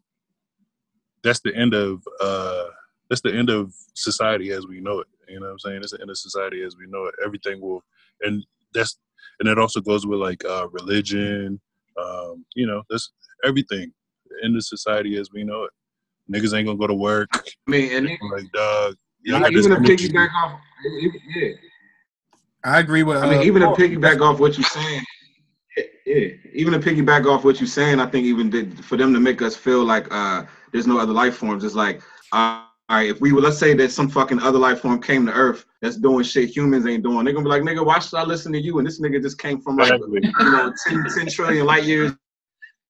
that's the end of uh that's the end of society as we know it. You know what I'm saying? It's the end of society as we know it. Everything will and that's and it also goes with like uh religion, um, you know, that's everything. In the end of society as we know it. Niggas ain't gonna go to work. I mean, and Like dog. y'all even, got to piggyback off, yeah. I agree with. I mean, uh, even to Paul. piggyback off what you're saying, yeah, yeah, even to piggyback off what you're saying, I think even did, for them to make us feel like uh, there's no other life forms, it's like, uh, all right, if we were, let's say that some fucking other life form came to Earth that's doing shit humans ain't doing, they're gonna be like, nigga, why should I listen to you? And this nigga just came from like, Exactly. you know, 10, 10 trillion light years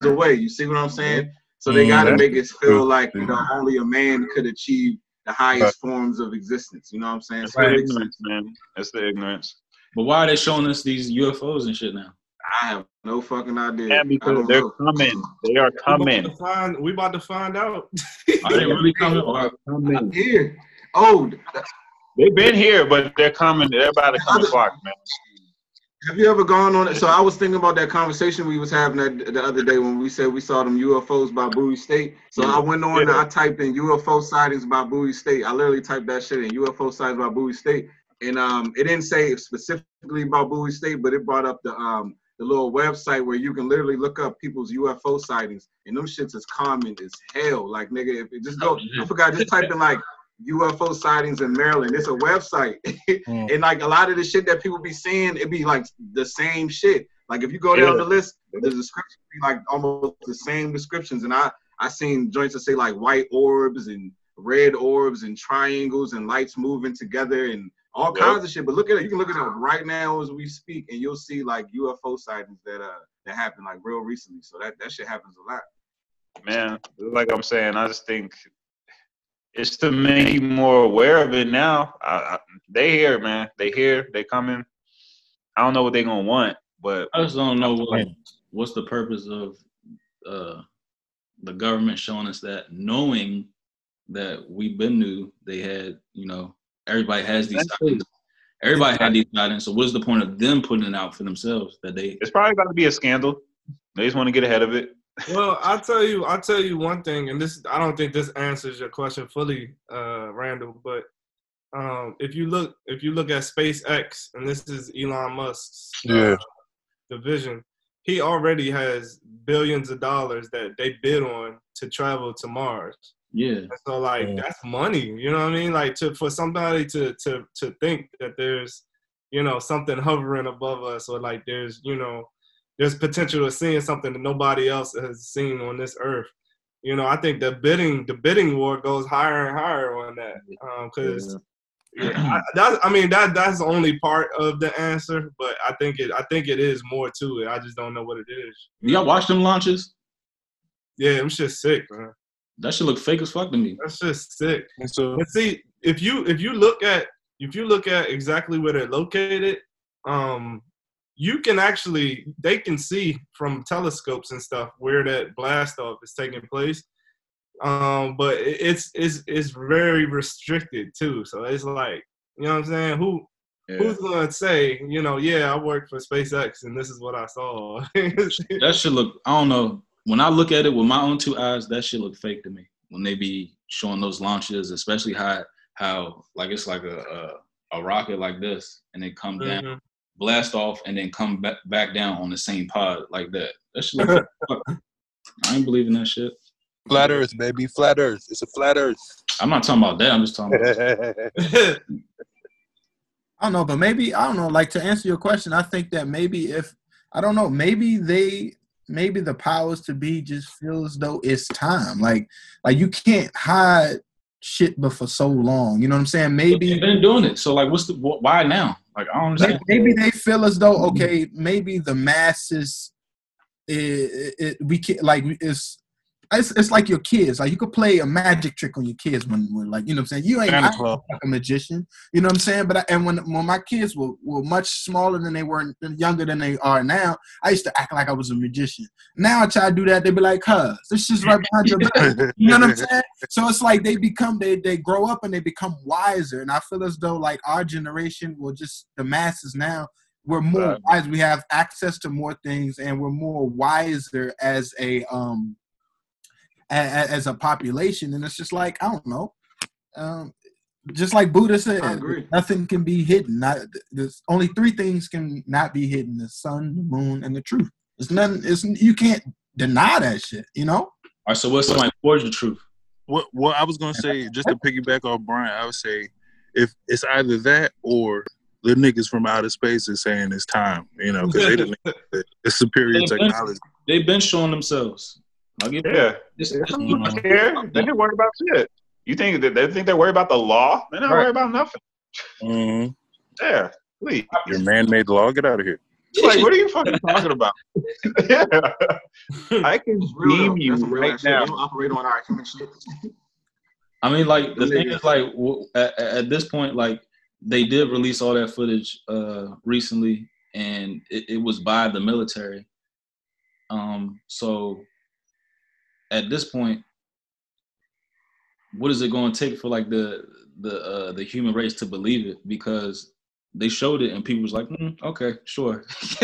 away. You see what I'm saying? So they Mm, gotta that's make us feel like, you know, only a man could achieve the highest forms of existence. You know what I'm saying? It's So the makes sense. ignorance, man. It's the ignorance. But why are they showing us these UFOs and shit now? I have no fucking idea. Yeah, because they're know. coming. They are We about coming. to find, we about to find out. Are they really <laughs> coming? Or coming. Here. Oh, They've been here, but they're coming. They're about to come o'clock, man. have you ever gone on it? So I was thinking about that conversation we was having that the other day when we said we saw them UFOs by Bowie State. So I went on and I typed in UFO sightings by Bowie State. I literally typed that shit in UFO sightings by Bowie State. And um, it didn't say specifically about Bowie State, but it brought up the um the little website where you can literally look up people's UFO sightings, and them shits is common as hell. Like nigga, if it just go, <laughs> I forgot, just type in like UFO sightings in Maryland. It's a website, <laughs> Mm. and like a lot of the shit that people be seeing, it be like the same shit. Like if you go down Yeah. the list, the description be like almost the same descriptions, and I I seen joints that say like white orbs and red orbs and triangles and lights moving together and all Yep. kinds of shit. But look at it, you can look at it right now as we speak, and you'll see like UFO sightings that uh that happened like real recently. So that that shit happens a lot. Man, like I'm saying, I just think it's to make you more aware of it now. I, I, they here, man. They here. They coming. I don't know what they gonna want, but I just don't know what, what's the purpose of uh, the government showing us that, knowing that we've been knew they had, you know, everybody has these Exactly. Everybody had these sightings. So what's the point of them putting it out for themselves that they? it's probably gonna be a scandal. They just want to get ahead of it. Well, I'll tell you, I'll tell you one thing, and this I don't think this answers your question fully, uh, Randall. But um, if you look, if you look at SpaceX, and this is Elon Musk's uh, Yeah. division, he already has billions of dollars that they bid on to travel to Mars. Yeah, so like Yeah. that's money, you know what I mean? Like to for somebody to to to think that there's you know something hovering above us or like there's you know there's potential of seeing something that nobody else has seen on this earth. You know, I think the bidding the bidding war goes higher and higher on that um, because. yeah, I, that's, I mean that that's only part of the answer, but I think it I think it is more to it. I just don't know what it is. y'all watch them launches? Yeah, them just sick, man. That should look fake as fuck to me. That's just sick. And so But see, if you if you look at if you look at exactly where they're located, um, you can actually they can see from telescopes and stuff where that blast off is taking place. Um, but it's it's it's very restricted too. So it's like you know what I'm saying. Who Yeah. who's gonna say you know yeah I worked for SpaceX and this is what I saw. <laughs> That should look. I don't know. When I look at it with my own two eyes, that shit look fake to me. When they be showing those launches, especially how how like it's like a a, a rocket like this, and they come down, Mhm. blast off, and then come back back down on the same pod like that. That should look. fake. <laughs> I ain't believing that shit. flat Earth, baby, flat Earth. It's a flat Earth. I'm not talking about that. I'm just talking about. <laughs> <laughs> I don't know, but maybe I don't know. Like to answer your question, I think that maybe if I don't know, maybe they maybe the powers to be just feel as though it's time. Like like you can't hide shit but for so long. You know what I'm saying? They've Maybe been doing it. So like, what's the wh- why now? Like I don't understand. maybe they feel as though okay, maybe the masses it, it, we can like it's it's, it's like your kids. Like you could play a magic trick on your kids when, when like you know what I'm saying. You ain't Santa I ain't Claus. like a magician. You know what I'm saying? But I, and when when my kids were, were much smaller than they were, younger than they are now, I used to act like I was a magician. Now I try to do that, they be like, "Cuz this shit's right behind your back." You know what I'm saying? <laughs> So it's like they become they they grow up and they become wiser. And I feel as though like our generation will just the masses now. We're more wise. We have access to more things, and we're more wiser as a um as, as a population. And it's just like I don't know. Um, just like Buddha said, I agree. nothing can be hidden. Not, there's only three things can not be hidden: the sun, the moon, and the truth. It's nothing. It's you can't deny that shit. You know. All right. So what's somebody towards the truth? what what I was gonna say, just to piggyback off Brian, I would say if it's either that or the niggas from outer space is saying it's time, you know, because they the niggas that- it's superior They've been- technology. They've been showing themselves. I'll give Yeah. This, They this, don't care. They ain't worried about shit. You think that they think they worry about the law? They don't Right. worried about nothing. hmm Yeah, please. Your man-made law, get out of here. Like, what are you fucking talking about? <laughs> yeah. <laughs> I can It's beam you That's some real right now. They don't operate on our human shit. I mean, like the The thing is, like w- at, at this point, like they did release all that footage uh, recently, and it, it was by the military. Um, so at this point, what is it going to take for like the the uh, the human race to believe it? Because they showed it, and people was like, mm, "Okay, sure," <laughs>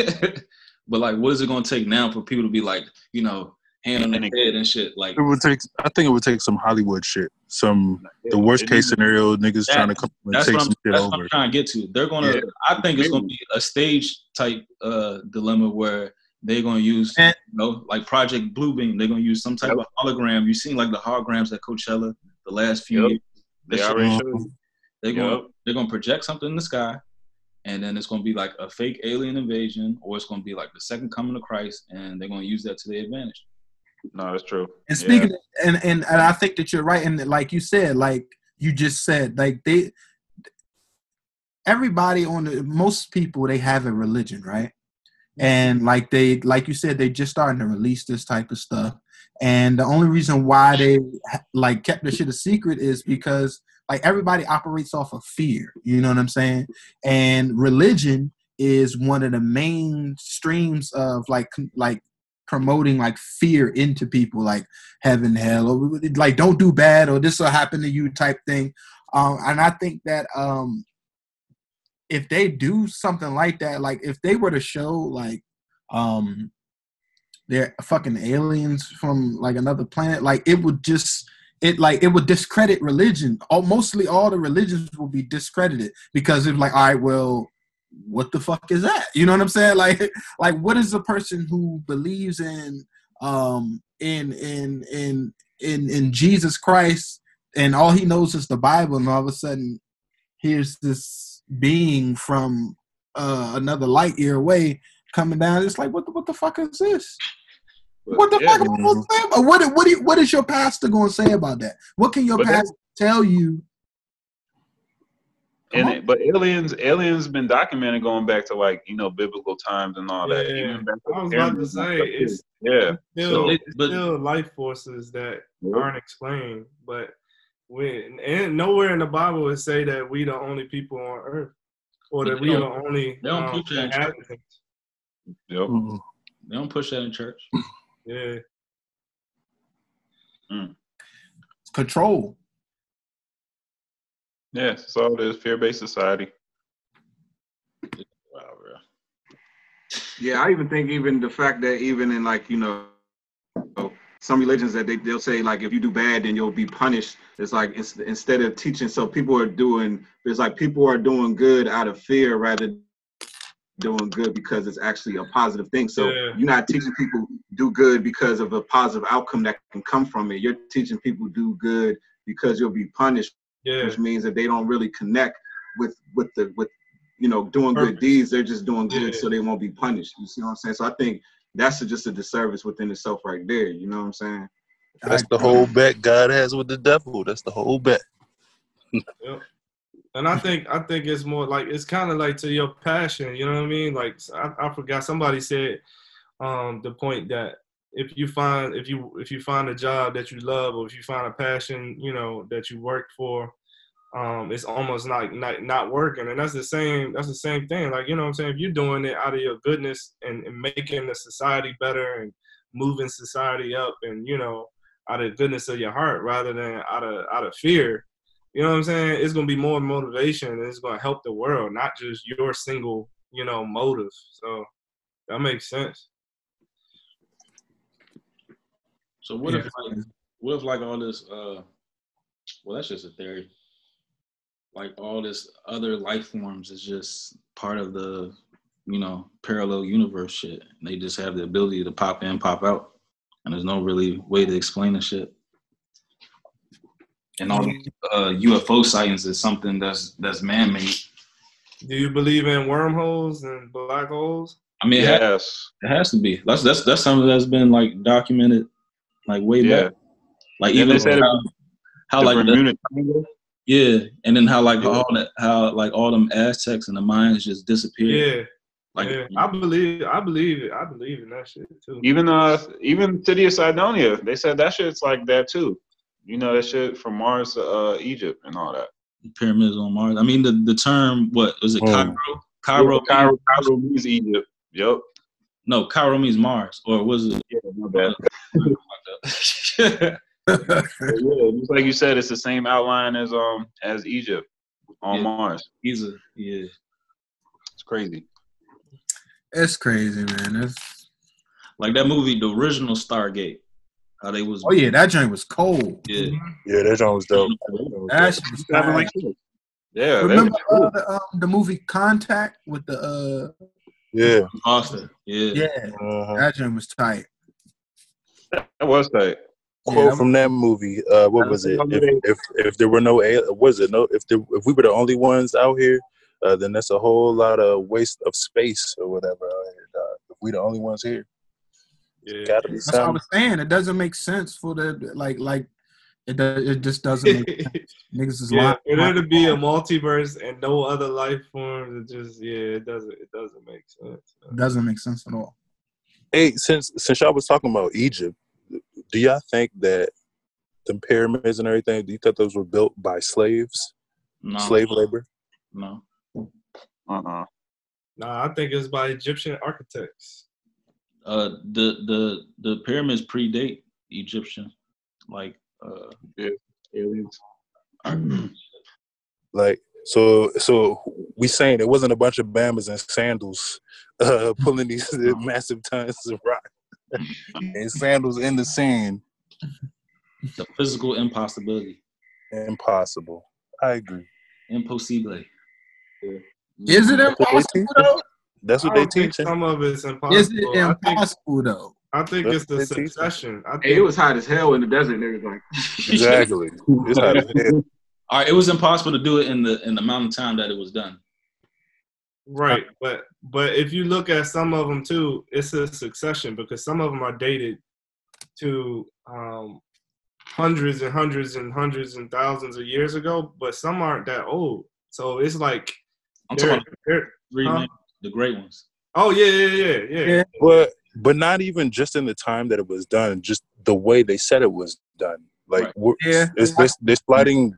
but like, what is it going to take now for people to be like, you know, hand on the head and shit? Like, It would take. I think it would take some Hollywood shit. Some the worst case needs- scenario, niggas That- trying to come and that's take what, some I'm, shit that's what. I'm trying to get to. They're gonna. Yeah. I think it's gonna be a stage type uh, dilemma where they're gonna use, And- you know, like Project Bluebeam. They're gonna use some type Yep. of hologram. You've seen like the holograms at Coachella the last few Yep. years. That They shit- already showed you. they're gonna they're gonna project something in the sky, and then it's gonna be like a fake alien invasion, or it's gonna be like the second coming of Christ, and they're gonna use that to their advantage. No, that's true. And Yeah. speaking, of, and, and and I think that you're right, and like you said, like you just said, like they, everybody on the most people they have a religion, right? And like they, like you said, they just starting to release this type of stuff, and the only reason why they like kept the shit a secret is because like everybody operates off of fear. You know what I'm saying? And religion is one of the main streams of like like promoting like fear into people like heaven hell or like don't do bad or this will happen to you type thing um and i think that um if they do something like that like if they were to show like um they're fucking aliens from like another planet like it would just it like it would discredit religion. All, mostly all the religions will be discredited because it's like all right well what the fuck is that? You know what i'm saying? <laughs> Like like what is a person who believes in um in in in in in jesus christ and all he knows is the bible and all of a sudden here's this being from uh another light year away coming down it's like what the, what the fuck is this what the Yeah. fuck am I supposed to say what what do you- what is your pastor going to say about that what can your But that- pastor tell you Come And it, but aliens, aliens been documented going back to like you know biblical times and all that. Yeah, Even back I was about to say stuff, it's yeah. still So- it's but- still life forces that Yeah. aren't explained, but we and nowhere in the Bible it say that we the only people on earth or that they we are the only they don't um, preach that in church. Yep. Mm. They don't push that in church. Yeah, It's control. Yeah. That's all it is. Fear-based society. Wow, bro. Yeah, I even think even the fact that even in like you know some religions that they they'll say like if you do bad then you'll be punished. It's like it's, instead of teaching, so people are doing. It's like people are doing good out of fear rather than doing good because it's actually a positive thing. So Yeah. you're not teaching people do good because of a positive outcome that can come from it. You're teaching people do good because you'll be punished yeah, which means that they don't really connect with with the with you know doing Purpose. good deeds. They're just doing good Yeah. so they won't be punished. You see what I'm saying? So I think that's just a disservice within itself right there. You know what I'm saying? That's the whole bet God has with the devil. That's the whole bet. and I think I think it's more like it's kind of like to your passion. You know what I mean? Like I, I forgot somebody said um, the point that if you find if you if you find a job that you love or if you find a passion you know that you work for um it's almost like not not working. And that's the same that's the same thing. Like you know what i'm saying? If you're doing it out of your goodness and, and making the society better and moving society up and you know out of goodness of your heart rather than out of out of fear you know what i'm saying? It's going to be more motivation and it's going to help the world not just your single you know motive. So that makes sense. So what Yeah. if like what if like all this uh well that's just a theory. Like all this other life forms is just part of the, you know, parallel universe shit. And they just have the ability to pop in, pop out. And there's no really way to explain the shit. And all these uh, UFO sightings is something that's that's man made. do you believe in wormholes and black holes I mean, it, ha- Yes. it has to be. That's that's that's something that's been like documented, like way Yeah. back. Like Yeah, even they said it- how, how the like the, Bermuda Triangle. Yeah, and then how like Yeah. all that how like all them Aztecs and the Mayans just disappeared. yeah Like yeah i believe i believe it i believe in that shit too Even uh, even city of Cydonia, they said that shit's like that too. You know that shit from Mars to uh, Egypt and all that. pyramids on Mars. I mean the the term what was it Hmm. Cairo? Cairo, Cairo, Cairo means Egypt. Yep. No, Cairo means Mars, or was it? Yeah, my bad. <laughs> <laughs> But <laughs> yeah, just like you said, it's the same outline as um as Egypt on Yeah. Mars. He's yeah. It's crazy. It's crazy, man. It's, Like that movie, the original Stargate. How they was oh yeah, that joint was cold. yeah. Yeah, that joint was dope. That shit was fire. Yeah, Remember that uh, the, um, the movie Contact with the uh yeah, Foster. Yeah. yeah, uh-huh. that joint was tight. that was tight. Yeah, quote that from that movie. Uh, what was it? If, if if there were no al- was it no if there if we were the only ones out here, uh, then that's a whole lot of waste of space or whatever. out here. If we the only ones here, yeah gotta be That's what I something. was saying. It doesn't make sense for the like like it does, it just doesn't make sense. <laughs> Niggas is yeah, lying. for there to be a multiverse and no other life forms, it just yeah, it doesn't it doesn't make sense. It doesn't make sense at all. Hey, since since y'all was talking about Egypt, do y'all think that the pyramids and everything? Do you think those were built by slaves, No. slave labor? No. Uh-uh. Nah, I think it's by Egyptian architects. Uh, the the the pyramids predate Egyptian, like uh, yeah. Aliens. <clears throat> Like so, so we saying it wasn't a bunch of Bamas and sandals uh, <laughs> pulling these massive tons of rock and sandals in the sand. the physical impossibility, Impossible. I agree. impossible. Is it That's what they impossible teach though? That's what they don't think teaching. Eh? some of it's impossible. Is it I think impossible though? I think That's it's the what they teach. succession. I think Hey, it was hot as hell in the desert. Niggas like, Exactly. It's hot as hell. <laughs> All right, it was impossible to do it in the in the amount of time that it was done. Right, but but if you look at some of them too, it's a succession because some of them are dated to um, hundreds and hundreds and hundreds and thousands of years ago, but some aren't that old. So it's like I'm they're- talking about they're- three huh? the great ones. Oh yeah, yeah, yeah, yeah. Yeah. But but not even just in the time that it was done, just the way they said it was done. Like Right. we're, Yeah. it's this they're sliding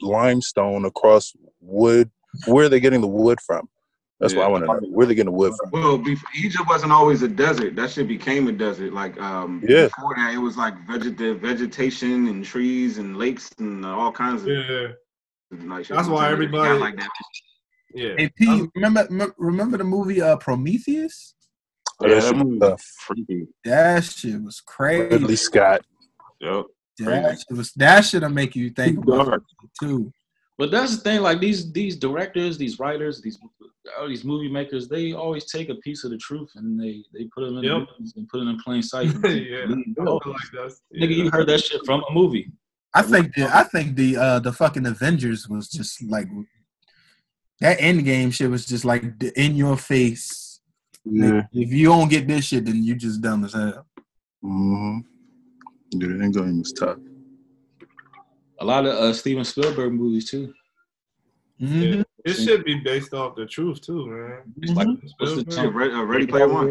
limestone across wood. Where are they getting the wood from? That's what I want to know. Where are they getting the wood from? Well, before, Egypt wasn't always a desert. That shit became a desert. Like um, Yeah. before that, it was like veget- vegetation and trees and lakes and all kinds of. Yeah, Like, shit. That's why everybody- got like that. yeah. Hey P, remember m- remember the movie uh Prometheus? Oh, Yeah, that that movie was was freaky. That shit was crazy. Ridley Scott. Yep. That shit was that should have make you think about it too. But that's the thing, like these these directors, these writers, these all these movie makers, they always take a piece of the truth and they they put them in Yep. and put it in plain sight. <laughs> yeah. Oh, like that's, Nigga, yeah. you heard that shit from a movie. I think the I think the uh the fucking Avengers was just like that end game shit was just like in your face. Yeah. If you don't get this shit, then you just dumb as hell. Mm-hmm. Yeah, the end game was tough. A lot of uh, Steven Spielberg movies too. Mhm. Yeah. It should be based off the truth too, man. It's like Mhm. what's the Shit, term? Uh, Ready Player One.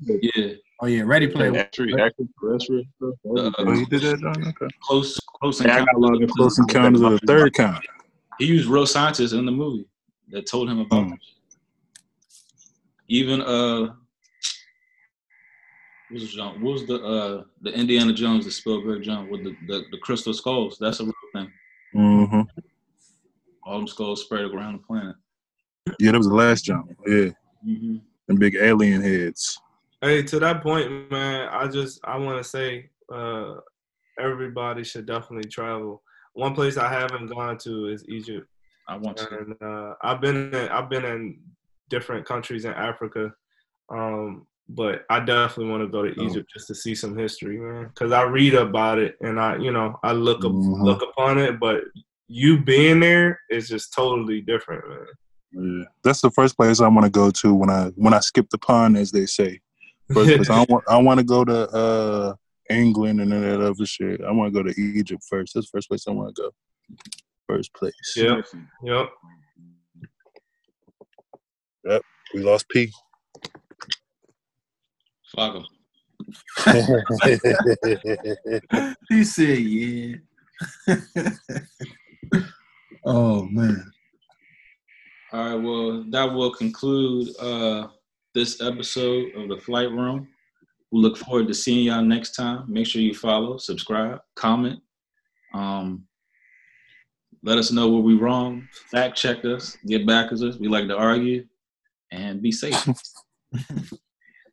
Yeah, Oh yeah, Ready Player One. Actually, actually. Uh, Oh, he did that, John? Okay. close close Yeah, I encounter. got a lot of Close Encounters of the Third Kind. He used real scientists in the movie that told him about Mm. Even uh, what was, John, what was the uh the Indiana Jones, the Spielberg John with the, the the crystal skulls? That's a real thing. Mm-hmm. All them skulls spread around the planet. Yeah, that was the last jump. Yeah, hmm and big alien heads. Hey, to that point, man, I just I want to say uh, everybody should definitely travel. One place I haven't gone to is Egypt, I want to. and uh, I've been in, I've been in different countries in Africa, um, but I definitely want to go to Oh. Egypt just to see some history, man. Because I read about it and I, you know, I look up, Mhm. look upon it, but you being there is just totally different, man. Yeah, that's the first place I want to go to when I when I skip the pond, as they say. First place I <laughs> want I want to go to uh England and then that other shit. I want to go to Egypt first. That's the first place I want to go. First place. Yep. Yep. Yep. We lost P. Fuck 'em. <laughs> he said, "Yeah." <laughs> oh man. All right, well, that will conclude uh, this episode of the Flight Room. We look forward to seeing y'all next time. Make sure you follow, subscribe, comment. Um, let us know where we wrong. Fact check us. Get back at us. We like to argue. And be safe. <laughs>